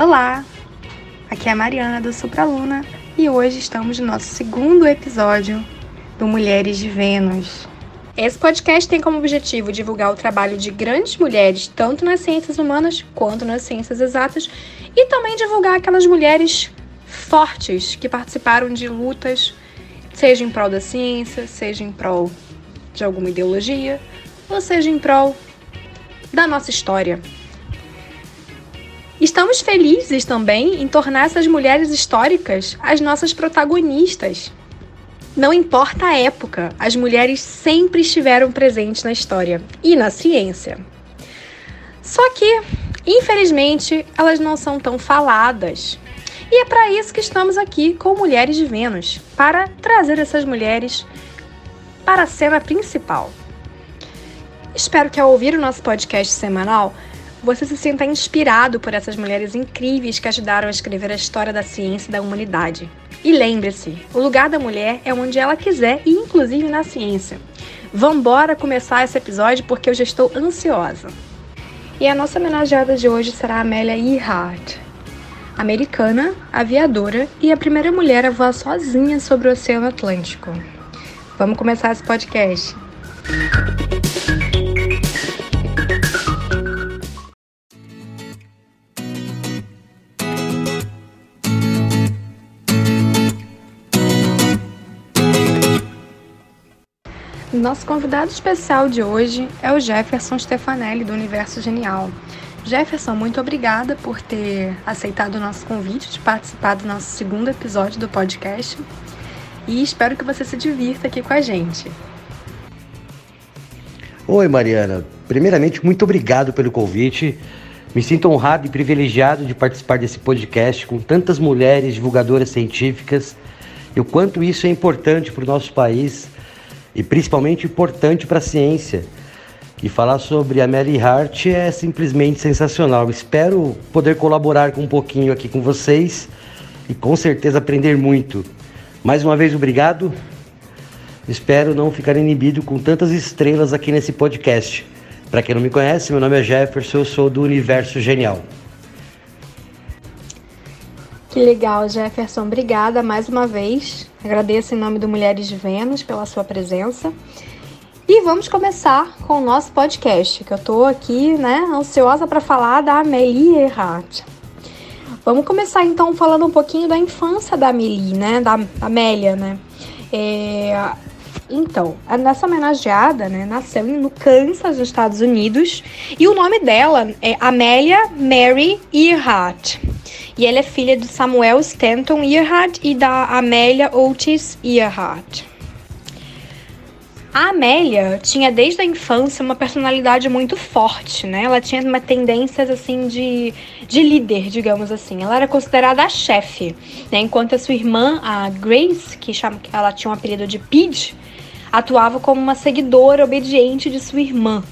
Olá, aqui é a Mariana do Supraluna e hoje estamos no nosso segundo episódio do Mulheres de Vênus. Esse podcast tem como objetivo divulgar o trabalho de grandes mulheres, tanto nas ciências humanas quanto nas ciências exatas, e também divulgar aquelas mulheres fortes que participaram de lutas, seja em prol da ciência, seja em prol de alguma ideologia, ou seja em prol da nossa história. Estamos felizes também em tornar essas mulheres históricas as nossas protagonistas. Não importa a época, as mulheres sempre estiveram presentes na história e na ciência. Só que, infelizmente, elas não são tão faladas. E é para isso que estamos aqui com Mulheres de Vênus para trazer essas mulheres para a cena principal. Espero que ao ouvir o nosso podcast semanal você se sinta inspirado por essas mulheres incríveis que ajudaram a escrever a história da ciência e da humanidade. E lembre-se, o lugar da mulher é onde ela quiser e inclusive na ciência. Vambora começar esse episódio porque eu já estou ansiosa. E a nossa homenageada de hoje será Amélia Earhart, americana, aviadora e a primeira mulher a voar sozinha sobre o Oceano Atlântico. Vamos começar esse podcast. Nosso convidado especial de hoje é o Jefferson Stefanelli, do Universo Genial. Jefferson, muito obrigada por ter aceitado o nosso convite de participar do nosso segundo episódio do podcast e espero que você se divirta aqui com a gente. Oi, Mariana. Primeiramente, muito obrigado pelo convite. Me sinto honrado e privilegiado de participar desse podcast com tantas mulheres divulgadoras científicas e o quanto isso é importante para o nosso país e principalmente importante para a ciência. E falar sobre a Mary Hart é simplesmente sensacional. Espero poder colaborar com um pouquinho aqui com vocês e com certeza aprender muito. Mais uma vez, obrigado. Espero não ficar inibido com tantas estrelas aqui nesse podcast. Para quem não me conhece, meu nome é Jefferson, eu sou do Universo Genial. Que legal, Jefferson. Obrigada mais uma vez. Agradeço em nome do Mulheres de Vênus pela sua presença. E vamos começar com o nosso podcast, que eu tô aqui, né, ansiosa para falar da Amélie Earhart. Vamos começar então falando um pouquinho da infância da Amélie, né, da Amélia, né. É, então, nessa homenageada, né, nasceu no Kansas, nos Estados Unidos, e o nome dela é Amélia Mary Earhart. E ela é filha do Samuel Stanton Earhart e da Amélia Otis Earhart. A Amélia tinha desde a infância uma personalidade muito forte, né? Ela tinha uma tendências assim de, de líder, digamos assim. Ela era considerada a chefe, né? Enquanto a sua irmã, a Grace, que chama, ela tinha um apelido de Pidge, atuava como uma seguidora obediente de sua irmã.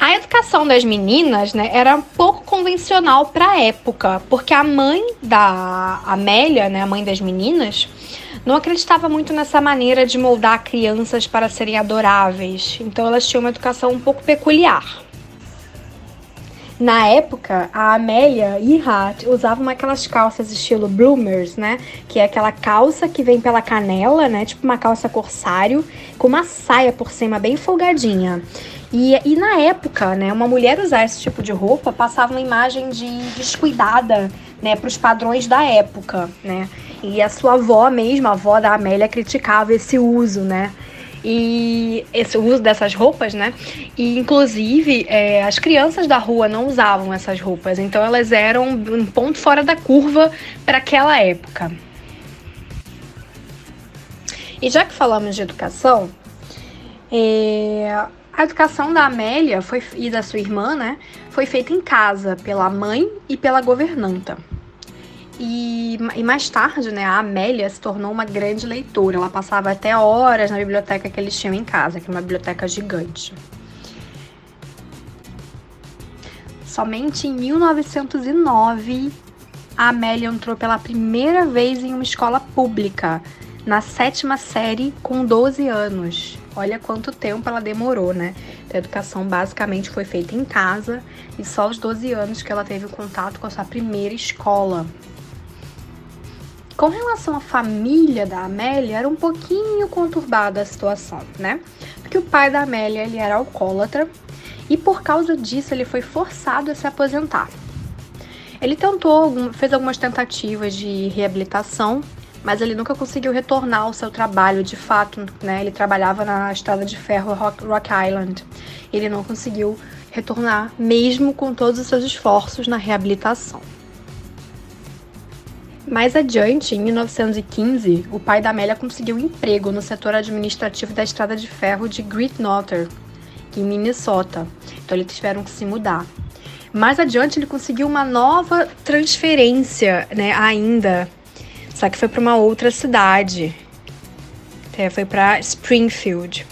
A educação das meninas, né, era pouco convencional para a época, porque a mãe da Amélia, né, a mãe das meninas, não acreditava muito nessa maneira de moldar crianças para serem adoráveis. Então elas tinham uma educação um pouco peculiar. Na época, a Amélia Earhart usava aquelas calças estilo bloomers, né? Que é aquela calça que vem pela canela, né? Tipo uma calça corsário, com uma saia por cima bem folgadinha. E, e na época, né, uma mulher usar esse tipo de roupa passava uma imagem de descuidada, né, para os padrões da época, né? E a sua avó mesmo, a avó da Amélia, criticava esse uso, né? E esse uso dessas roupas, né? E inclusive é, as crianças da rua não usavam essas roupas, então elas eram um ponto fora da curva para aquela época. E já que falamos de educação, é, a educação da Amélia foi, e da sua irmã, né, foi feita em casa pela mãe e pela governanta. E, e, mais tarde, né, a Amélia se tornou uma grande leitora. Ela passava até horas na biblioteca que eles tinham em casa, que é uma biblioteca gigante. Somente em 1909, a Amélia entrou pela primeira vez em uma escola pública, na sétima série, com 12 anos. Olha quanto tempo ela demorou, né? A educação basicamente foi feita em casa e só aos 12 anos que ela teve contato com a sua primeira escola. Com relação à família da Amélia, era um pouquinho conturbada a situação, né? Porque o pai da Amélia ele era alcoólatra e por causa disso ele foi forçado a se aposentar. Ele tentou, fez algumas tentativas de reabilitação, mas ele nunca conseguiu retornar ao seu trabalho de fato, né? Ele trabalhava na estrada de ferro Rock, Island. Ele não conseguiu retornar, mesmo com todos os seus esforços na reabilitação. Mais adiante, em 1915, o pai da Amélia conseguiu emprego no setor administrativo da estrada de ferro de Great Northern, em Minnesota. Então eles tiveram que se mudar. Mais adiante ele conseguiu uma nova transferência, né, ainda. Só que foi para uma outra cidade. É, foi para Springfield.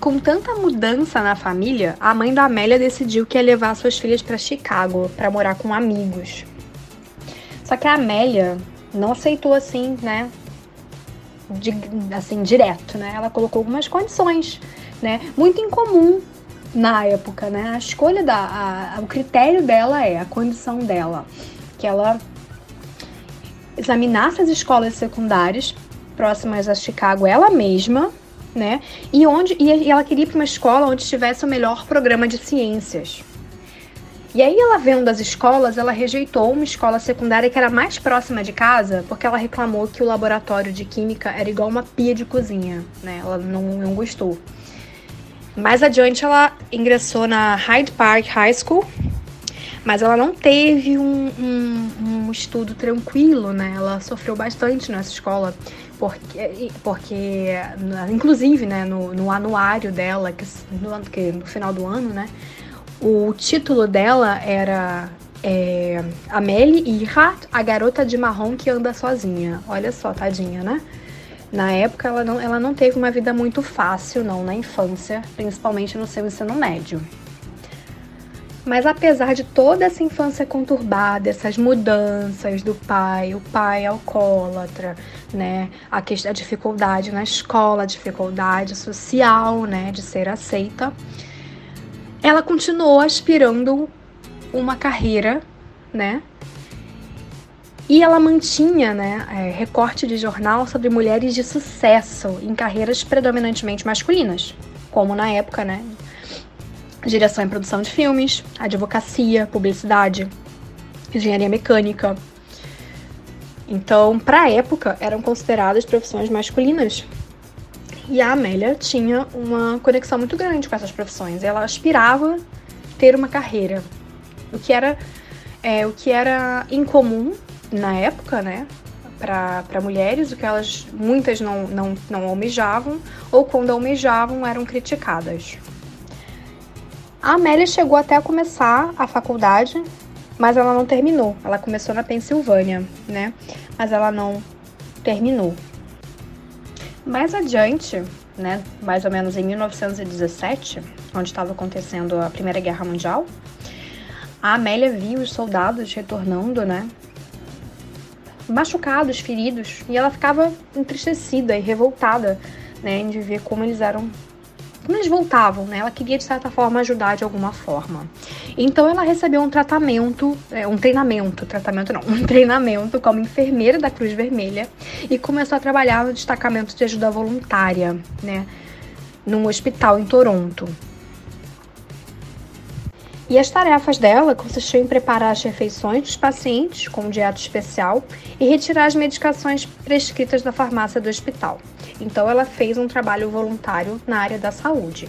Com tanta mudança na família, a mãe da Amélia decidiu que ia levar suas filhas para Chicago para morar com amigos. Só que a Amélia não aceitou assim, né? De, assim, direto, né? Ela colocou algumas condições, né? Muito incomum na época, né? A escolha da. A, o critério dela é a condição dela. Que ela examinasse as escolas secundárias próximas a Chicago ela mesma, né? E onde e ela queria ir para uma escola onde tivesse o melhor programa de ciências. E aí ela vendo as escolas, ela rejeitou uma escola secundária que era mais próxima de casa, porque ela reclamou que o laboratório de química era igual uma pia de cozinha, né? Ela não, não gostou. Mais adiante ela ingressou na Hyde Park High School, mas ela não teve um, um, um estudo tranquilo, né? Ela sofreu bastante nessa escola, porque, porque inclusive, né, no, no anuário dela, que no, que no final do ano, né, o título dela era é, Amélie Earhart, a garota de marrom que anda sozinha. Olha só, tadinha, né? Na época, ela não, ela não teve uma vida muito fácil, não, na infância, principalmente no seu ensino médio. Mas apesar de toda essa infância conturbada, essas mudanças do pai, o pai alcoólatra, né, a, questão, a dificuldade na escola, a dificuldade social, né, de ser aceita, ela continuou aspirando uma carreira, né, e ela mantinha né, é, recorte de jornal sobre mulheres de sucesso em carreiras predominantemente masculinas, como na época, né? Direção e produção de filmes, advocacia, publicidade, engenharia mecânica. Então, para a época, eram consideradas profissões masculinas. E a Amélia tinha uma conexão muito grande com essas profissões. Ela aspirava ter uma carreira, o que era, é, o que era incomum na época, né? Para mulheres, o que elas muitas não, não, não almejavam, ou quando almejavam eram criticadas. A Amélia chegou até a começar a faculdade, mas ela não terminou. Ela começou na Pensilvânia, né? Mas ela não terminou. Mais adiante, né, mais ou menos em 1917, onde estava acontecendo a Primeira Guerra Mundial, a Amélia viu os soldados retornando, né, machucados, feridos, e ela ficava entristecida e revoltada, né, de ver como eles eram eles voltavam, né? Ela queria de certa forma ajudar de alguma forma. Então ela recebeu um tratamento, é, um treinamento, tratamento não, um treinamento como enfermeira da Cruz Vermelha e começou a trabalhar no destacamento de ajuda voluntária, né? Num hospital em Toronto. E as tarefas dela consistiam em preparar as refeições dos pacientes com dieta especial e retirar as medicações prescritas da farmácia do hospital. Então ela fez um trabalho voluntário na área da saúde.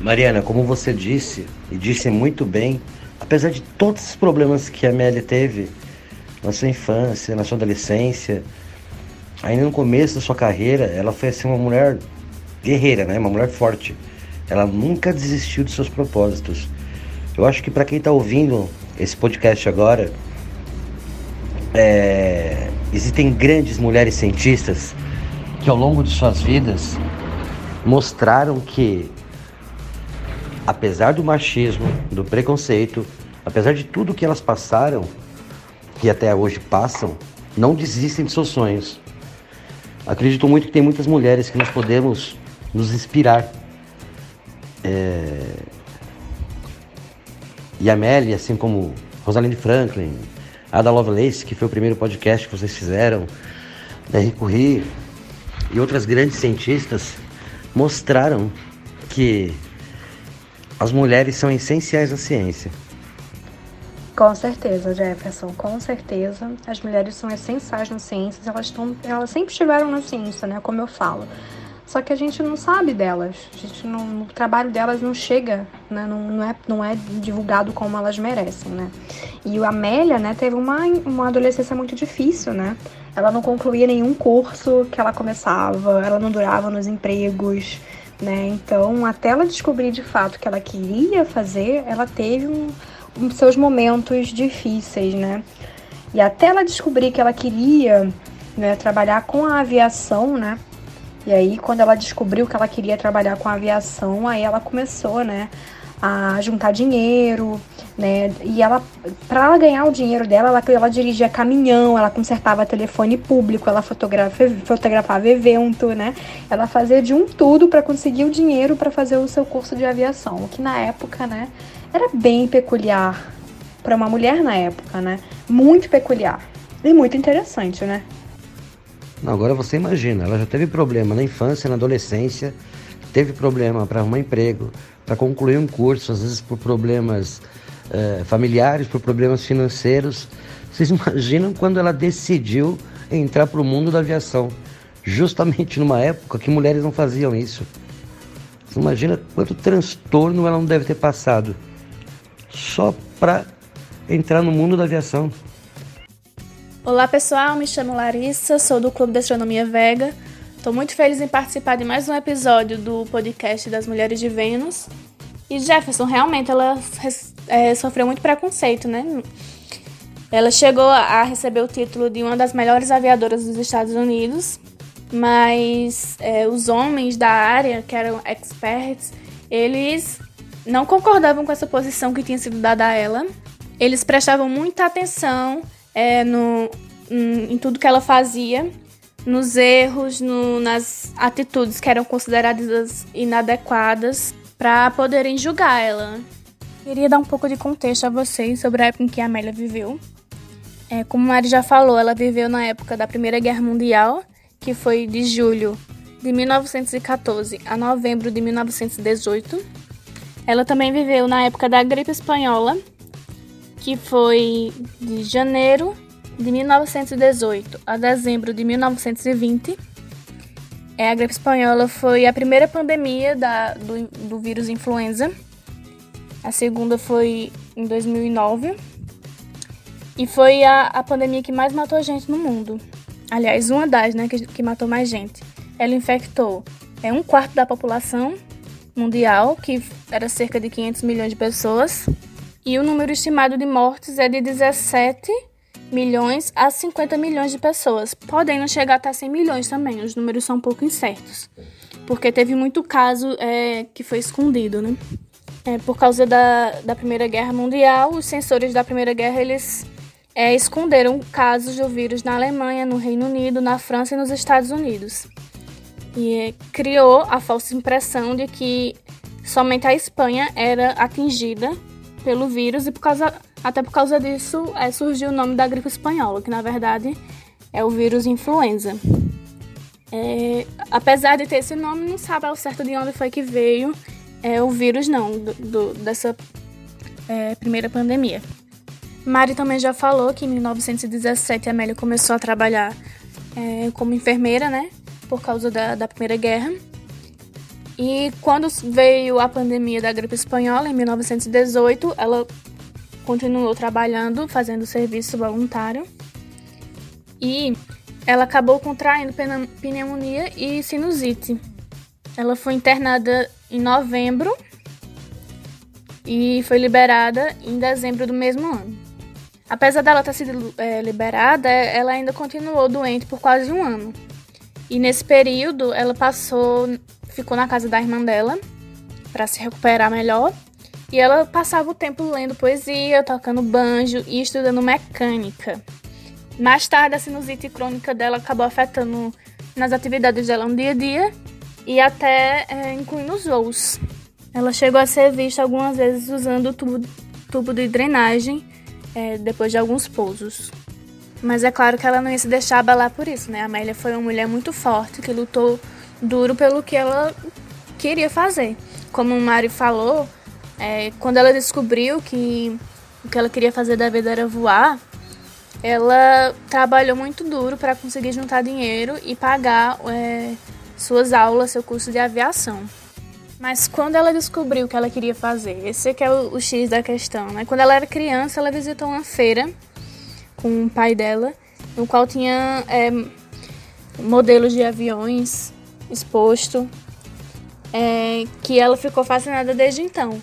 Mariana, como você disse, e disse muito bem, apesar de todos os problemas que a Amélia teve na sua infância, na sua adolescência, ainda no começo da sua carreira, ela foi assim uma mulher guerreira, né? Uma mulher forte. Ela nunca desistiu dos seus propósitos. Eu acho que para quem está ouvindo esse podcast agora, é, existem grandes mulheres cientistas que ao longo de suas vidas mostraram que, apesar do machismo, do preconceito, apesar de tudo que elas passaram, que até hoje passam, não desistem de seus sonhos. acredito muito que tem muitas mulheres que nós podemos nos inspirar. É... E a Amélia, assim como Rosalind Franklin, Ada Lovelace, que foi o primeiro podcast que vocês fizeram, Henri Curie e outras grandes cientistas mostraram que as mulheres são essenciais na ciência. Com certeza, Jefferson, com certeza. As mulheres são essenciais na ciência, elas, tão, elas sempre estiveram na ciência, né? Como eu falo. Só que a gente não sabe delas. A gente não, o trabalho delas não chega, né? não, não, é, não é divulgado como elas merecem, né? E a Amélia, né, teve uma, uma adolescência muito difícil, né? Ela não concluía nenhum curso que ela começava, ela não durava nos empregos, né? Então, até ela descobrir de fato que ela queria fazer, ela teve um, um, seus momentos difíceis, né? E até ela descobrir que ela queria né, trabalhar com a aviação, né? E aí, quando ela descobriu que ela queria trabalhar com aviação, aí ela começou, né, a juntar dinheiro, né? E ela, para ela ganhar o dinheiro dela, ela, ela dirigia caminhão, ela consertava telefone público, ela fotografa, fotografava evento, né? Ela fazia de um tudo para conseguir o dinheiro para fazer o seu curso de aviação, o que na época, né, era bem peculiar para uma mulher na época, né? Muito peculiar e muito interessante, né? Não, agora você imagina, ela já teve problema na infância, na adolescência, teve problema para arrumar emprego, para concluir um curso, às vezes por problemas eh, familiares, por problemas financeiros. Vocês imaginam quando ela decidiu entrar para o mundo da aviação? Justamente numa época que mulheres não faziam isso. Você imagina quanto transtorno ela não deve ter passado só para entrar no mundo da aviação. Olá pessoal, me chamo Larissa, sou do Clube de Astronomia Vega. Estou muito feliz em participar de mais um episódio do podcast das Mulheres de Vênus. E Jefferson, realmente, ela é, sofreu muito preconceito, né? Ela chegou a receber o título de uma das melhores aviadoras dos Estados Unidos, mas é, os homens da área, que eram experts, eles não concordavam com essa posição que tinha sido dada a ela. Eles prestavam muita atenção é, no, em, em tudo que ela fazia, nos erros, no, nas atitudes que eram consideradas inadequadas para poderem julgar ela. Queria dar um pouco de contexto a vocês sobre a época em que a Amélia viveu. É, como a Mari já falou, ela viveu na época da Primeira Guerra Mundial, que foi de julho de 1914 a novembro de 1918. Ela também viveu na época da gripe espanhola, que foi de janeiro de 1918 a dezembro de 1920. É, a gripe espanhola foi a primeira pandemia da, do, do vírus influenza. A segunda foi em 2009. E foi a, a pandemia que mais matou gente no mundo. Aliás, uma das né, que, que matou mais gente. Ela infectou é, um quarto da população mundial, que era cerca de 500 milhões de pessoas e o número estimado de mortes é de 17 milhões a 50 milhões de pessoas, podendo chegar até 100 milhões também. Os números são um pouco incertos, porque teve muito caso é, que foi escondido, né? É, por causa da, da Primeira Guerra Mundial, os sensores da Primeira Guerra eles é, esconderam casos do vírus na Alemanha, no Reino Unido, na França e nos Estados Unidos. E é, criou a falsa impressão de que somente a Espanha era atingida pelo vírus e por causa, até por causa disso é, surgiu o nome da gripe espanhola, que na verdade é o vírus influenza. É, apesar de ter esse nome, não sabe ao certo de onde foi que veio é, o vírus, não, do, do, dessa é, primeira pandemia. Mari também já falou que em 1917 a Amélia começou a trabalhar é, como enfermeira, né? Por causa da, da Primeira Guerra. E quando veio a pandemia da gripe espanhola, em 1918, ela continuou trabalhando, fazendo serviço voluntário. E ela acabou contraindo pneumonia e sinusite. Ela foi internada em novembro e foi liberada em dezembro do mesmo ano. Apesar dela ter sido é, liberada, ela ainda continuou doente por quase um ano. E nesse período, ela passou ficou na casa da irmã dela para se recuperar melhor. E ela passava o tempo lendo poesia, tocando banjo e estudando mecânica. Mais tarde, a sinusite crônica dela acabou afetando nas atividades dela no dia a dia e até é, incluindo os voos. Ela chegou a ser vista algumas vezes usando o tubo, tubo de drenagem é, depois de alguns pousos. Mas é claro que ela não ia se deixar abalar por isso, né? A Amélia foi uma mulher muito forte que lutou duro pelo que ela queria fazer. Como o Mari falou, é, quando ela descobriu que o que ela queria fazer da vida era voar, ela trabalhou muito duro para conseguir juntar dinheiro e pagar é, suas aulas, seu curso de aviação. Mas quando ela descobriu o que ela queria fazer, esse é é o, o X da questão, né? Quando ela era criança, ela visitou uma feira com o pai dela, no qual tinha é, modelos de aviões exposto, é, que ela ficou fascinada desde então.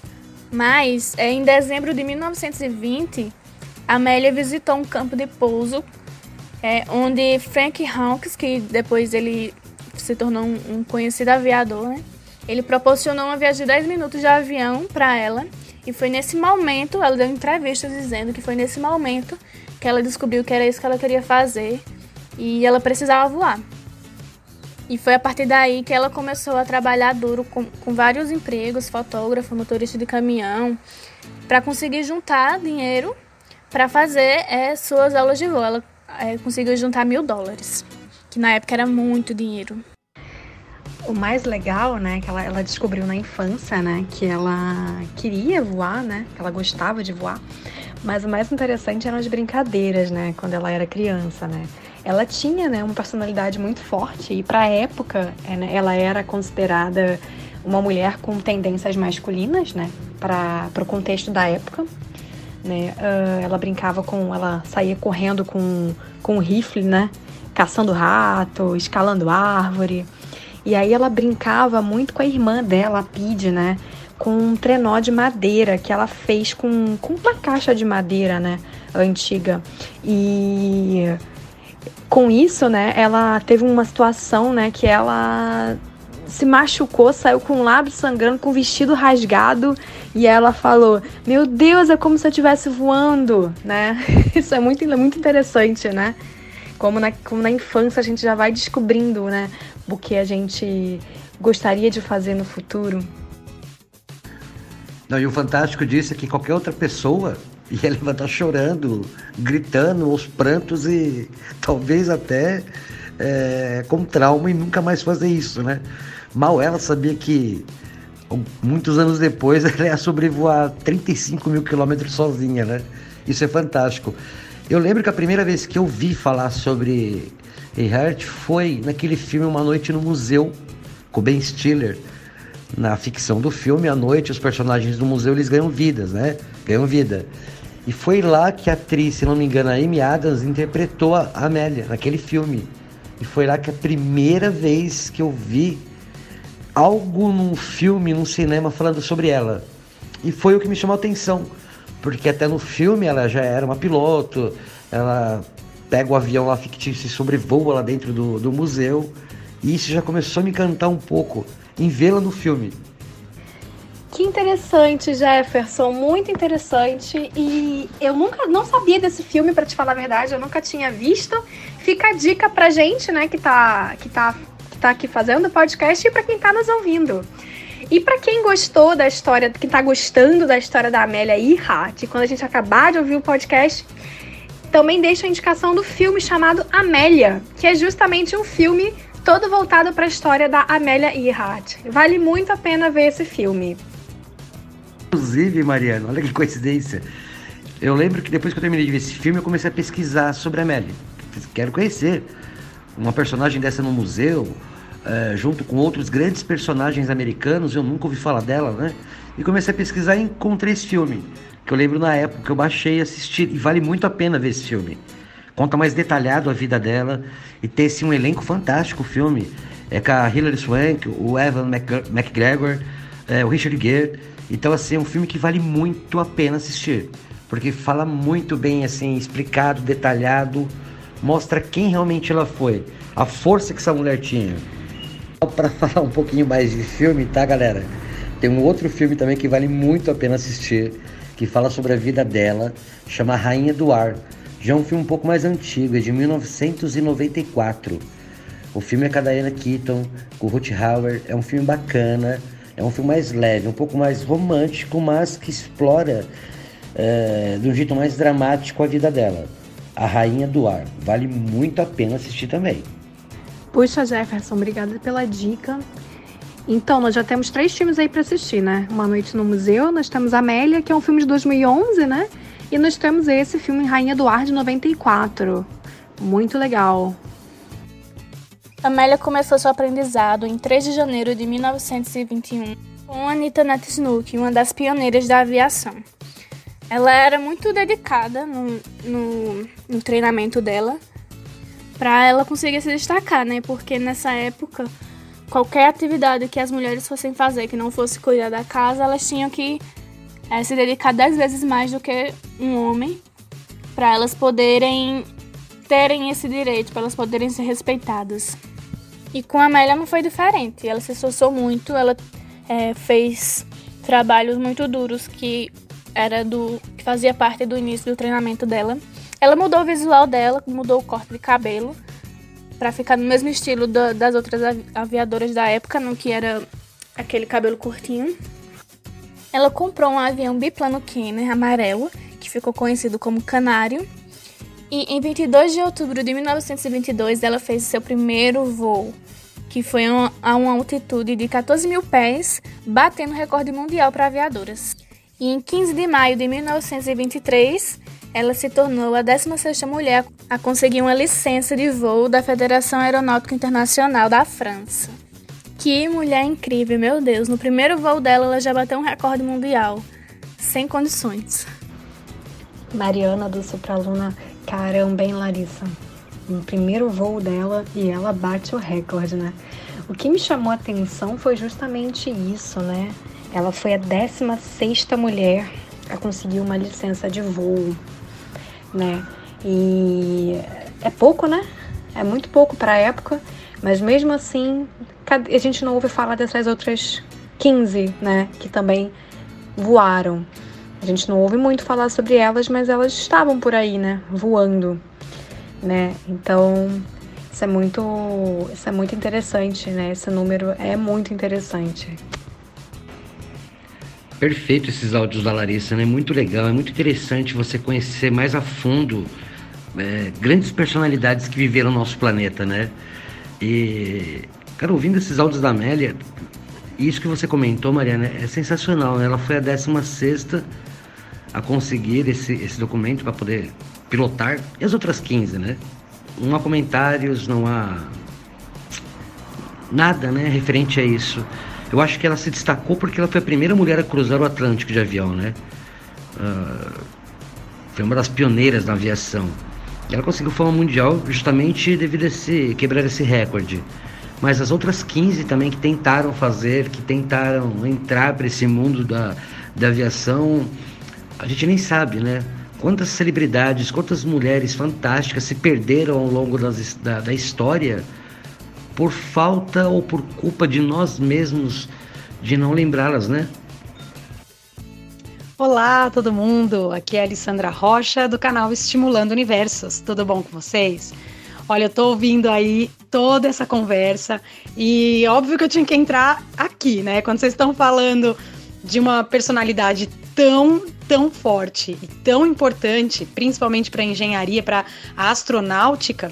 Mas é, em dezembro de 1920, Amélia visitou um campo de pouso é, onde Frank Hawks, que depois ele se tornou um, um conhecido aviador, né? Ele proporcionou uma viagem de 10 minutos de avião para ela. E foi nesse momento, ela deu entrevistas dizendo que foi nesse momento que ela descobriu que era isso que ela queria fazer e ela precisava voar. E foi a partir daí que ela começou a trabalhar duro com, com vários empregos, fotógrafo, motorista de caminhão, para conseguir juntar dinheiro para fazer é, suas aulas de voo. Ela é, conseguiu juntar mil dólares, que na época era muito dinheiro. O mais legal, né, que ela, ela descobriu na infância, né, que ela queria voar, né, que ela gostava de voar. Mas o mais interessante eram as brincadeiras, né, quando ela era criança, né. Ela tinha, né, uma personalidade muito forte e para a época, é, né, ela era considerada uma mulher com tendências masculinas, né, para o contexto da época. Né? Uh, ela brincava com, ela saía correndo com, com um rifle, né, caçando rato, escalando árvore. E aí ela brincava muito com a irmã dela, a Pid, né? Com um trenó de madeira que ela fez com, com uma caixa de madeira, né? Antiga. E com isso, né? Ela teve uma situação, né? Que ela se machucou, saiu com o lábio sangrando, com o vestido rasgado. E ela falou: Meu Deus, é como se eu estivesse voando, né? Isso é muito, muito interessante, né? Como na, como na infância a gente já vai descobrindo, né? o que a gente gostaria de fazer no futuro. Não, e o fantástico disso é que qualquer outra pessoa ia levantar chorando, gritando, aos prantos e talvez até é, com trauma e nunca mais fazer isso, né? Mal ela sabia que muitos anos depois ela ia sobrevoar 35 mil quilômetros sozinha, né? Isso é fantástico. Eu lembro que a primeira vez que eu vi falar sobre Hart foi naquele filme Uma Noite no Museu, com Ben Stiller. Na ficção do filme, à noite, os personagens do museu eles ganham vidas, né? Ganham vida. E foi lá que a atriz, se não me engano, a Amy Adams interpretou a Amélia naquele filme. E foi lá que a primeira vez que eu vi algo num filme, num cinema falando sobre ela. E foi o que me chamou a atenção, porque até no filme ela já era uma piloto, ela pega o avião lá fictício e sobrevoa lá dentro do, do museu. E isso já começou a me encantar um pouco em vê-la no filme. Que interessante, Jefferson, muito interessante. E eu nunca não sabia desse filme, para te falar a verdade, eu nunca tinha visto. Fica a dica pra gente, né, que tá, que tá, que tá aqui fazendo o podcast e para quem tá nos ouvindo. E para quem gostou da história, quem tá gostando da história da Amélia Earhart, quando a gente acabar de ouvir o podcast, também deixo a indicação do filme chamado Amélia, que é justamente um filme todo voltado para a história da Amélia Earhart. Vale muito a pena ver esse filme. Inclusive, Mariana, olha que coincidência. Eu lembro que depois que eu terminei de ver esse filme, eu comecei a pesquisar sobre a Amélia. Quero conhecer uma personagem dessa no museu, é, junto com outros grandes personagens americanos. Eu nunca ouvi falar dela, né? E comecei a pesquisar e encontrei esse filme que eu lembro na época que eu baixei e assisti, e vale muito a pena ver esse filme. Conta mais detalhado a vida dela e tem assim, um elenco fantástico o filme. É com a Hilary Swank, o Evan McGregor, é, o Richard Gere. Então, assim, é um filme que vale muito a pena assistir. Porque fala muito bem, assim, explicado, detalhado. Mostra quem realmente ela foi. A força que essa mulher tinha. Para falar um pouquinho mais de filme, tá, galera? Tem um outro filme também que vale muito a pena assistir que fala sobre a vida dela, chama Rainha do Ar. Já é um filme um pouco mais antigo, é de 1994. O filme é com a Diana Keaton, com o Ruth Hauer, é um filme bacana, é um filme mais leve, um pouco mais romântico, mas que explora é, de um jeito mais dramático a vida dela. A Rainha do Ar. Vale muito a pena assistir também. Puxa, Jefferson, obrigada pela dica. Então, nós já temos três filmes aí para assistir, né? Uma Noite no Museu, nós temos Amélia, que é um filme de 2011, né? E nós temos esse filme Rainha do Ar de 94. Muito legal. Amélia começou seu aprendizado em 3 de janeiro de 1921 com Anita Natsnuk, uma das pioneiras da aviação. Ela era muito dedicada no, no, no treinamento dela para ela conseguir se destacar, né? Porque nessa época, qualquer atividade que as mulheres fossem fazer que não fosse cuidar da casa, elas tinham que é, se dedicar dez vezes mais do que um homem para elas poderem terem esse direito, para elas poderem ser respeitadas. E com a Amélia não foi diferente. Ela se esforçou muito, ela é, fez trabalhos muito duros que era do que fazia parte do início do treinamento dela. Ela mudou o visual dela, mudou o corte de cabelo para ficar no mesmo estilo das outras aviadoras da época, no que era aquele cabelo curtinho. Ela comprou um avião biplano Kenner amarelo, que ficou conhecido como Canário. E em 22 de outubro de 1922, ela fez seu primeiro voo que foi a uma altitude de 14 mil pés, batendo recorde mundial para aviadoras. E em 15 de maio de 1923, ela se tornou a 16ª mulher a conseguir uma licença de voo da Federação Aeronáutica Internacional da França. Que mulher incrível, meu Deus! No primeiro voo dela, ela já bateu um recorde mundial, sem condições. Mariana do Supraluna, caramba, hein, Larissa? No primeiro voo dela e ela bate o recorde, né? O que me chamou a atenção foi justamente isso, né? Ela foi a 16 mulher a conseguir uma licença de voo, né? E é pouco, né? É muito pouco para a época, mas mesmo assim, a gente não ouve falar dessas outras 15, né? Que também voaram. A gente não ouve muito falar sobre elas, mas elas estavam por aí, né? Voando né? Então, isso é muito, isso é muito interessante, né? Esse número é muito interessante. Perfeito esses áudios da Larissa, né? Muito legal, é muito interessante você conhecer mais a fundo é, grandes personalidades que viveram no nosso planeta, né? E, cara, ouvindo esses áudios da Amélia, isso que você comentou, Mariana, é sensacional, né? Ela foi a 16 a conseguir esse, esse documento para poder pilotar, e as outras 15, né? Não há comentários, não há nada, né, referente a isso. Eu acho que ela se destacou porque ela foi a primeira mulher a cruzar o Atlântico de avião, né? Uh, foi uma das pioneiras na aviação. Ela conseguiu fama mundial justamente devido a esse, quebrar esse recorde. Mas as outras 15 também que tentaram fazer, que tentaram entrar para esse mundo da, da aviação, a gente nem sabe, né? Quantas celebridades, quantas mulheres fantásticas se perderam ao longo das, da, da história por falta ou por culpa de nós mesmos de não lembrá-las, né? Olá, todo mundo! Aqui é a Alessandra Rocha do canal Estimulando Universos. Tudo bom com vocês? Olha, eu tô ouvindo aí toda essa conversa e óbvio que eu tinha que entrar aqui, né? Quando vocês estão falando de uma personalidade tão, tão forte e tão importante, principalmente para engenharia, para astronáutica.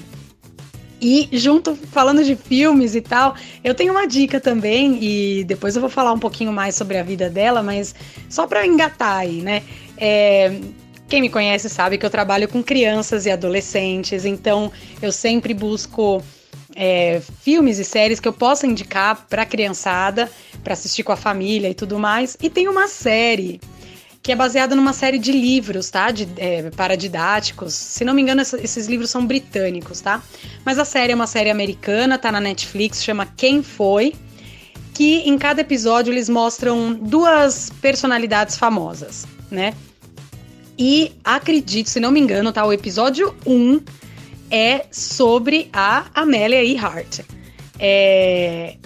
E junto, falando de filmes e tal, eu tenho uma dica também, e depois eu vou falar um pouquinho mais sobre a vida dela, mas só para engatar aí, né? É, quem me conhece sabe que eu trabalho com crianças e adolescentes, então eu sempre busco é, filmes e séries que eu possa indicar para criançada, para assistir com a família e tudo mais. E tem uma série que é baseada numa série de livros, tá? De, é, paradidáticos. Se não me engano, esses livros são britânicos, tá? Mas a série é uma série americana, tá na Netflix, chama Quem Foi? Que em cada episódio eles mostram duas personalidades famosas, né? E acredito, se não me engano, tá? O episódio 1 é sobre a Amélia Earhart. É,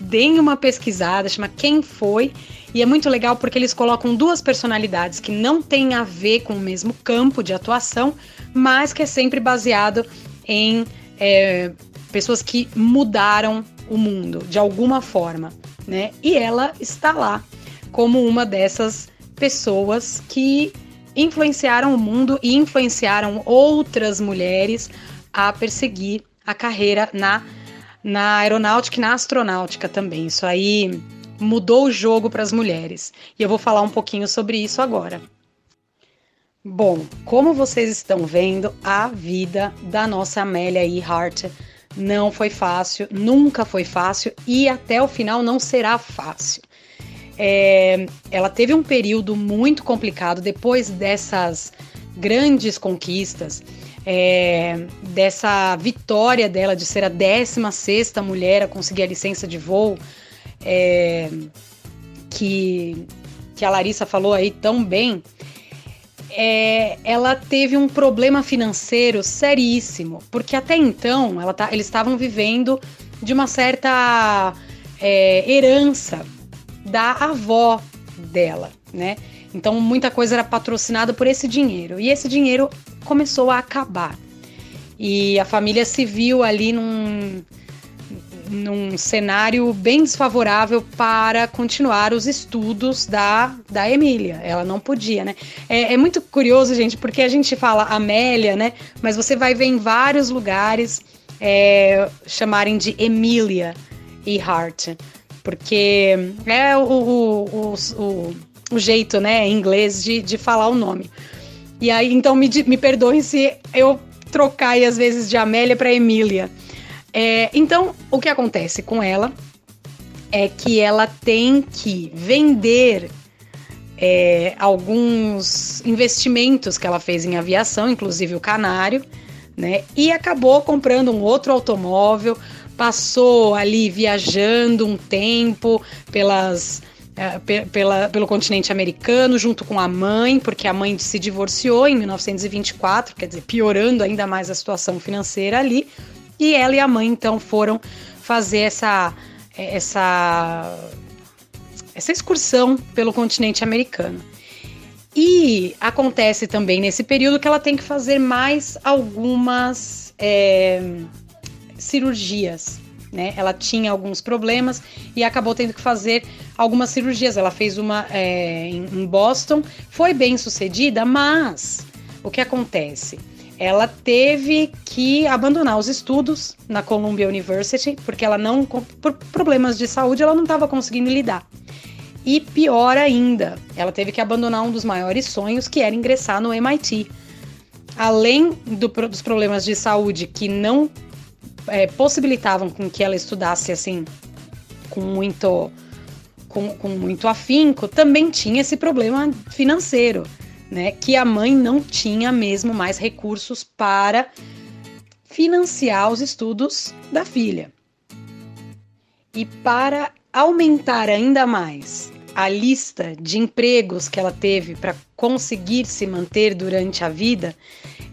deem uma pesquisada, chama Quem Foi? E é muito legal porque eles colocam duas personalidades que não têm a ver com o mesmo campo de atuação, mas que é sempre baseado em é, pessoas que mudaram o mundo de alguma forma, né? E ela está lá como uma dessas pessoas que influenciaram o mundo e influenciaram outras mulheres a perseguir a carreira na, na aeronáutica e na astronáutica também. Isso aí mudou o jogo para as mulheres. E eu vou falar um pouquinho sobre isso agora. Bom, como vocês estão vendo, a vida da nossa Amélia Earhart não foi fácil, nunca foi fácil e até o final não será fácil. É, ela teve um período muito complicado depois dessas grandes conquistas, é, dessa vitória dela de ser a 16 mulher a conseguir a licença de voo, é, que, que a Larissa falou aí tão bem. É, ela teve um problema financeiro seríssimo, porque até então tá, eles estavam vivendo de uma certa é, herança da avó dela, né? Então muita coisa era patrocinada por esse dinheiro e esse dinheiro começou a acabar. E a família se viu ali num, num cenário bem desfavorável para continuar os estudos da, da Emília. Ela não podia, né? É, é, muito curioso, gente, porque a gente fala Amélia, né? Mas você vai ver em vários lugares é, chamarem de Emília e Hart porque é o, o, o, o, jeito, né, em inglês de, de falar o nome. E aí, então, me, me perdoem se eu trocar aí, às vezes, de Amélia para Emília. É, então, o que acontece com ela é que ela tem que vender é, alguns investimentos que ela fez em aviação, inclusive o Canário, né? E acabou comprando um outro automóvel, passou ali viajando um tempo pelas é, pela, pelo continente americano, junto com a mãe, porque a mãe se divorciou em 1924, quer dizer, piorando ainda mais a situação financeira ali. E ela e a mãe então foram fazer essa essa essa excursão pelo continente americano. E acontece também nesse período que ela tem que fazer mais algumas é, cirurgias. Né? Ela tinha alguns problemas e acabou tendo que fazer algumas cirurgias. Ela fez uma é, em Boston, foi bem sucedida, mas o que acontece? Ela teve que abandonar os estudos na Columbia University porque ela não, por problemas de saúde, ela não estava conseguindo lidar. E pior ainda, ela teve que abandonar um dos maiores sonhos, que era ingressar no MIT. Além do, dos problemas de saúde que não é, possibilitavam com que ela estudasse assim com muito com, com muito afinco, também tinha esse problema financeiro, né? Que a mãe não tinha mesmo mais recursos para financiar os estudos da filha. E para aumentar ainda mais a lista de empregos que ela teve para conseguir se manter durante a vida,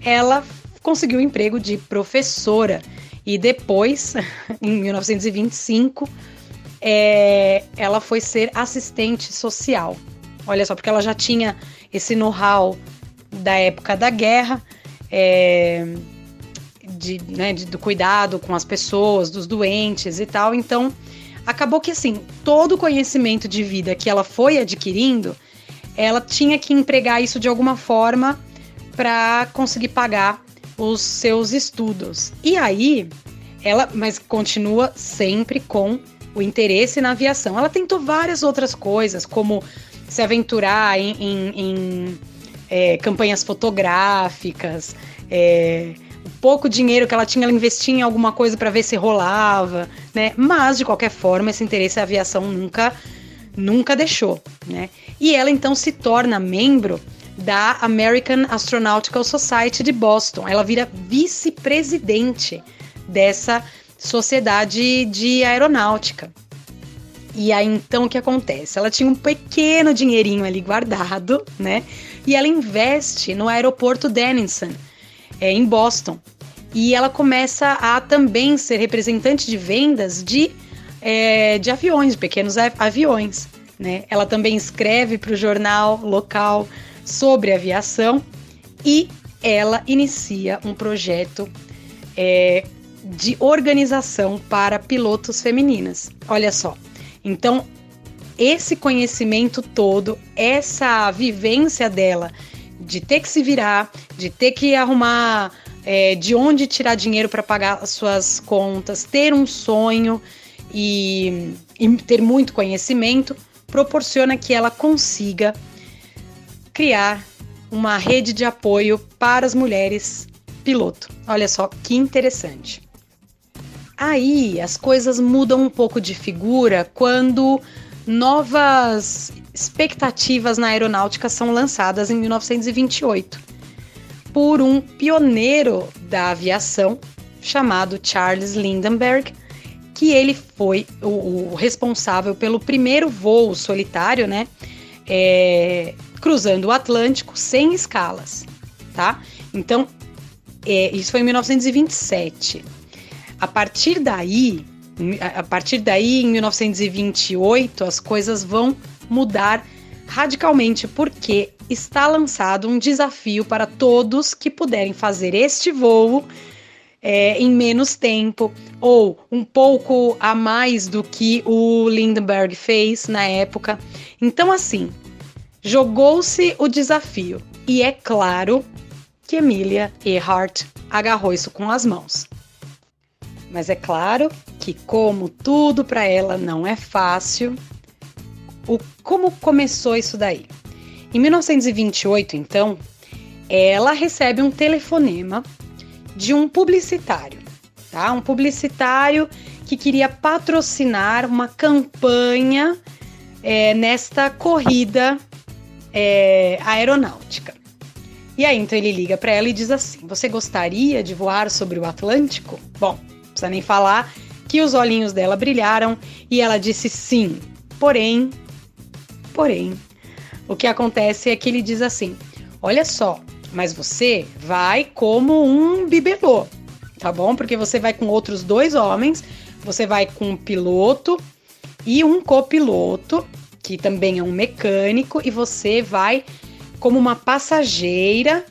ela conseguiu o emprego de professora e depois, em 1925, é, ela foi ser assistente social. Olha só, porque ela já tinha esse know-how da época da guerra, é, de, né, de, do cuidado com as pessoas, dos doentes e tal. Então, acabou que assim, todo o conhecimento de vida que ela foi adquirindo, ela tinha que empregar isso de alguma forma para conseguir pagar os seus estudos. E aí, ela, mas continua sempre com o interesse na aviação. Ela tentou várias outras coisas, como se aventurar em, em, em é, campanhas fotográficas, é, o pouco dinheiro que ela tinha, ela investia em alguma coisa para ver se rolava, né? Mas de qualquer forma, esse interesse na aviação nunca, nunca deixou, né? E ela então se torna membro da American Astronautical Society de Boston. Ela vira vice-presidente dessa sociedade de aeronáutica. E aí então o que acontece? Ela tinha um pequeno dinheirinho ali guardado, né? E ela investe no aeroporto Denison, é, em Boston. E ela começa a também ser representante de vendas de, é, de aviões, pequenos aviões. Né? Ela também escreve para o jornal local sobre aviação e ela inicia um projeto é, de organização para pilotos femininas. Olha só. Então, esse conhecimento todo, essa vivência dela de ter que se virar, de ter que arrumar é, de onde tirar dinheiro para pagar as suas contas, ter um sonho e, e ter muito conhecimento, proporciona que ela consiga criar uma rede de apoio para as mulheres piloto. Olha só que interessante. Aí as coisas mudam um pouco de figura quando novas expectativas na aeronáutica são lançadas em 1928 por um pioneiro da aviação chamado Charles Lindbergh, que ele foi o, o responsável pelo primeiro voo solitário, né, é, cruzando o Atlântico sem escalas, tá? Então, é, isso foi em 1927. A partir daí, a partir daí, em 1928, as coisas vão mudar radicalmente, porque está lançado um desafio para todos que puderem fazer este voo é, em menos tempo ou um pouco a mais do que o Lindenberg fez na época. Então, assim, jogou-se o desafio e é claro que Emilia Earhart agarrou isso com as mãos. Mas é claro que, como tudo para ela não é fácil, o, como começou isso daí? Em 1928, então, ela recebe um telefonema de um publicitário, tá? Um publicitário que queria patrocinar uma campanha é, nesta corrida é, aeronáutica. E aí, então ele liga para ela e diz assim: Você gostaria de voar sobre o Atlântico? Bom, não precisa nem falar que os olhinhos dela brilharam e ela disse sim. Porém, porém, o que acontece é que ele diz assim: Olha só, mas você vai como um bibelô, tá bom? Porque você vai com outros dois homens, você vai com um piloto e um copiloto, que também é um mecânico, e você vai como uma passageira,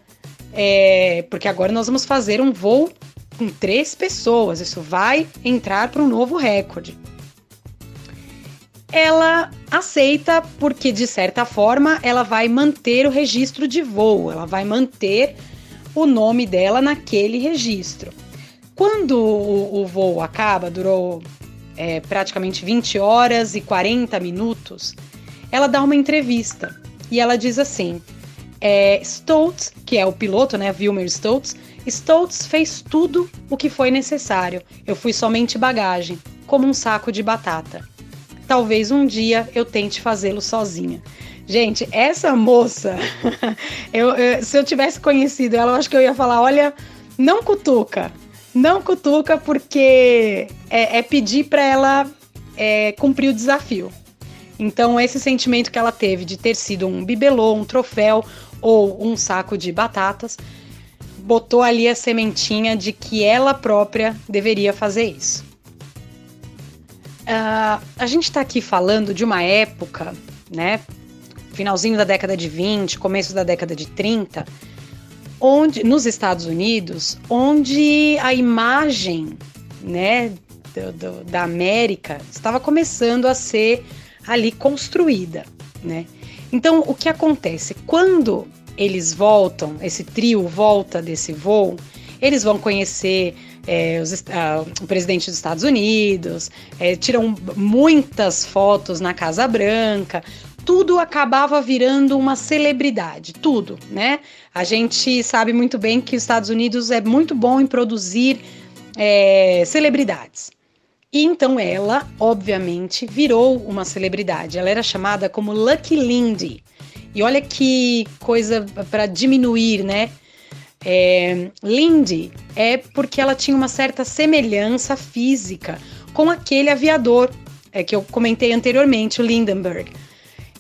é, porque agora nós vamos fazer um voo com três pessoas. Isso vai entrar para um novo recorde. Ela aceita porque, de certa forma, ela vai manter o registro de voo, ela vai manter o nome dela naquele registro. Quando o, o voo acaba, durou é, praticamente 20 horas e 40 minutos, ela dá uma entrevista e ela diz assim: é, Stoltz, que é o piloto, né, Wilmer Stoltz, Stoltz fez tudo o que foi necessário. Eu fui somente bagagem, como um saco de batata. Talvez um dia eu tente fazê-lo sozinha. Gente, essa moça, eu, eu, se eu tivesse conhecido ela, eu acho que eu ia falar: olha, não cutuca, não cutuca, porque é, é pedir para ela é, cumprir o desafio. Então, esse sentimento que ela teve de ter sido um bibelô, um troféu ou um saco de batatas, botou ali a sementinha de que ela própria deveria fazer isso. Uh, a gente está aqui falando de uma época, né? Finalzinho da década de 20, começo da década de 30, onde nos Estados Unidos, onde a imagem, né, do, do, da América estava começando a ser ali construída, né? Então, o que acontece? Quando eles voltam, esse trio volta desse voo, eles vão conhecer é, os, o presidente dos Estados Unidos, é, tiram muitas fotos na Casa Branca, tudo acabava virando uma celebridade, tudo, né? A gente sabe muito bem que os Estados Unidos é muito bom em produzir é, celebridades. E então ela, obviamente, virou uma celebridade. Ela era chamada como Lucky Lindy. E olha que coisa para diminuir, né? É, Lindy é porque ela tinha uma certa semelhança física com aquele aviador é, que eu comentei anteriormente, o Lindenberg.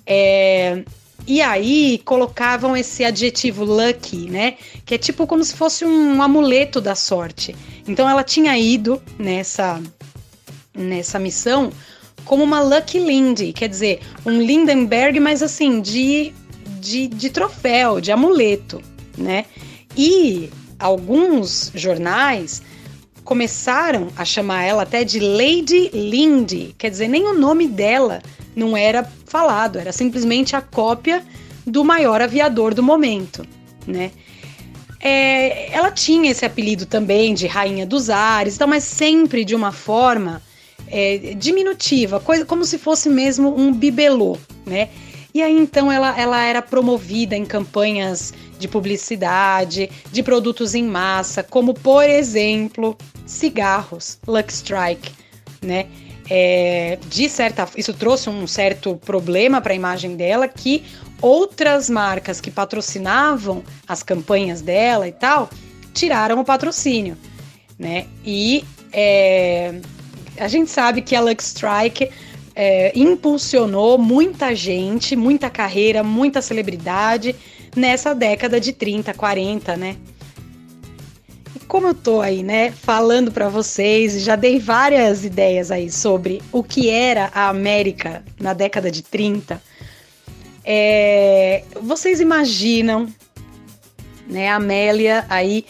É, e aí colocavam esse adjetivo lucky, né? Que é tipo como se fosse um amuleto da sorte. Então ela tinha ido nessa nessa missão como uma Lucky Lindy, quer dizer, um Lindenberg, mas assim, de, de, de troféu, de amuleto, né? E alguns jornais começaram a chamar ela até de Lady Lindy, quer dizer, nem o nome dela não era falado, era simplesmente a cópia do maior aviador do momento, né? É, ela tinha esse apelido também de Rainha dos Ares, então, mas sempre de uma forma é, diminutiva, coisa como se fosse mesmo um bibelô, né? E aí então ela, ela era promovida em campanhas de publicidade, de produtos em massa, como por exemplo cigarros, Lux Strike, né? É, de certa, isso trouxe um certo problema para a imagem dela que outras marcas que patrocinavam as campanhas dela e tal tiraram o patrocínio, né? E é, a gente sabe que a Lux Strike é, impulsionou muita gente, muita carreira, muita celebridade nessa década de 30, 40, né? Como eu tô aí, né, falando para vocês, já dei várias ideias aí sobre o que era a América na década de 30. É, vocês imaginam, né, a Amélia aí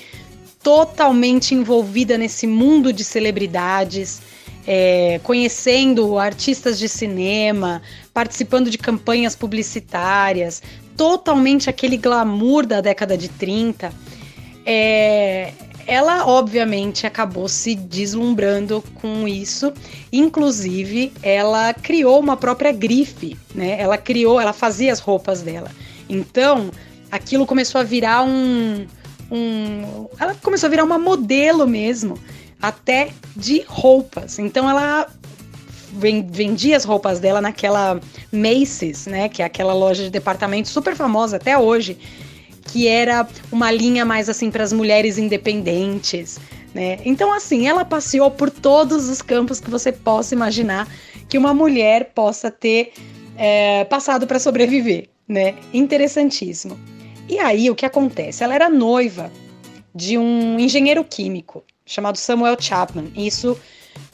totalmente envolvida nesse mundo de celebridades, é, conhecendo artistas de cinema, participando de campanhas publicitárias, totalmente aquele glamour da década de 30. É, ela obviamente acabou se deslumbrando com isso. Inclusive, ela criou uma própria grife, né? Ela criou, ela fazia as roupas dela. Então, aquilo começou a virar um, um ela começou a virar uma modelo mesmo até de roupas. Então ela vendia as roupas dela naquela Macy's, né, que é aquela loja de departamento super famosa até hoje, que era uma linha mais assim para as mulheres independentes, né? Então assim, ela passeou por todos os campos que você possa imaginar que uma mulher possa ter é, passado para sobreviver, né? Interessantíssimo. E aí o que acontece? Ela era noiva de um engenheiro químico chamado Samuel Chapman. Isso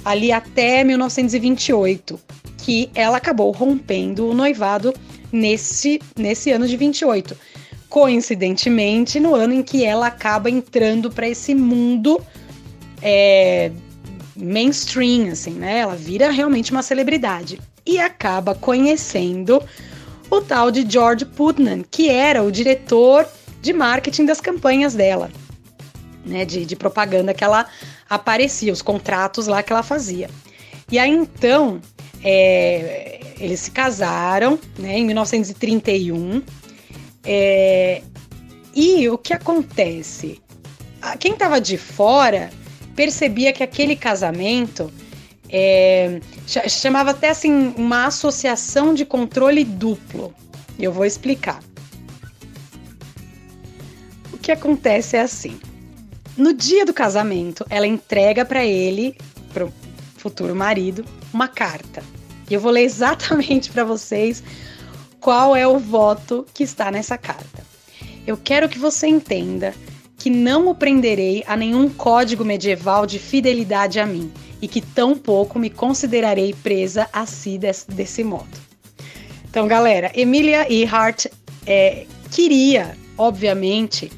ali até 1928, que ela acabou rompendo o noivado nesse, nesse ano de 28. Coincidentemente, no ano em que ela acaba entrando para esse mundo é, mainstream, assim, né? Ela vira realmente uma celebridade e acaba conhecendo o tal de George Putnam, que era o diretor de marketing das campanhas dela né, de, de propaganda que ela aparecia, os contratos lá que ela fazia. E aí então é, eles se casaram né, em 1931. É, e o que acontece? Quem estava de fora percebia que aquele casamento é, chamava até assim uma associação de controle duplo. Eu vou explicar. O que acontece é assim: no dia do casamento, ela entrega para ele, pro futuro marido, uma carta. E eu vou ler exatamente para vocês qual é o voto que está nessa carta. Eu quero que você entenda que não o prenderei a nenhum código medieval de fidelidade a mim e que tão pouco me considerarei presa a si desse, desse modo. Então, galera, Emilia Earhart é, queria, obviamente,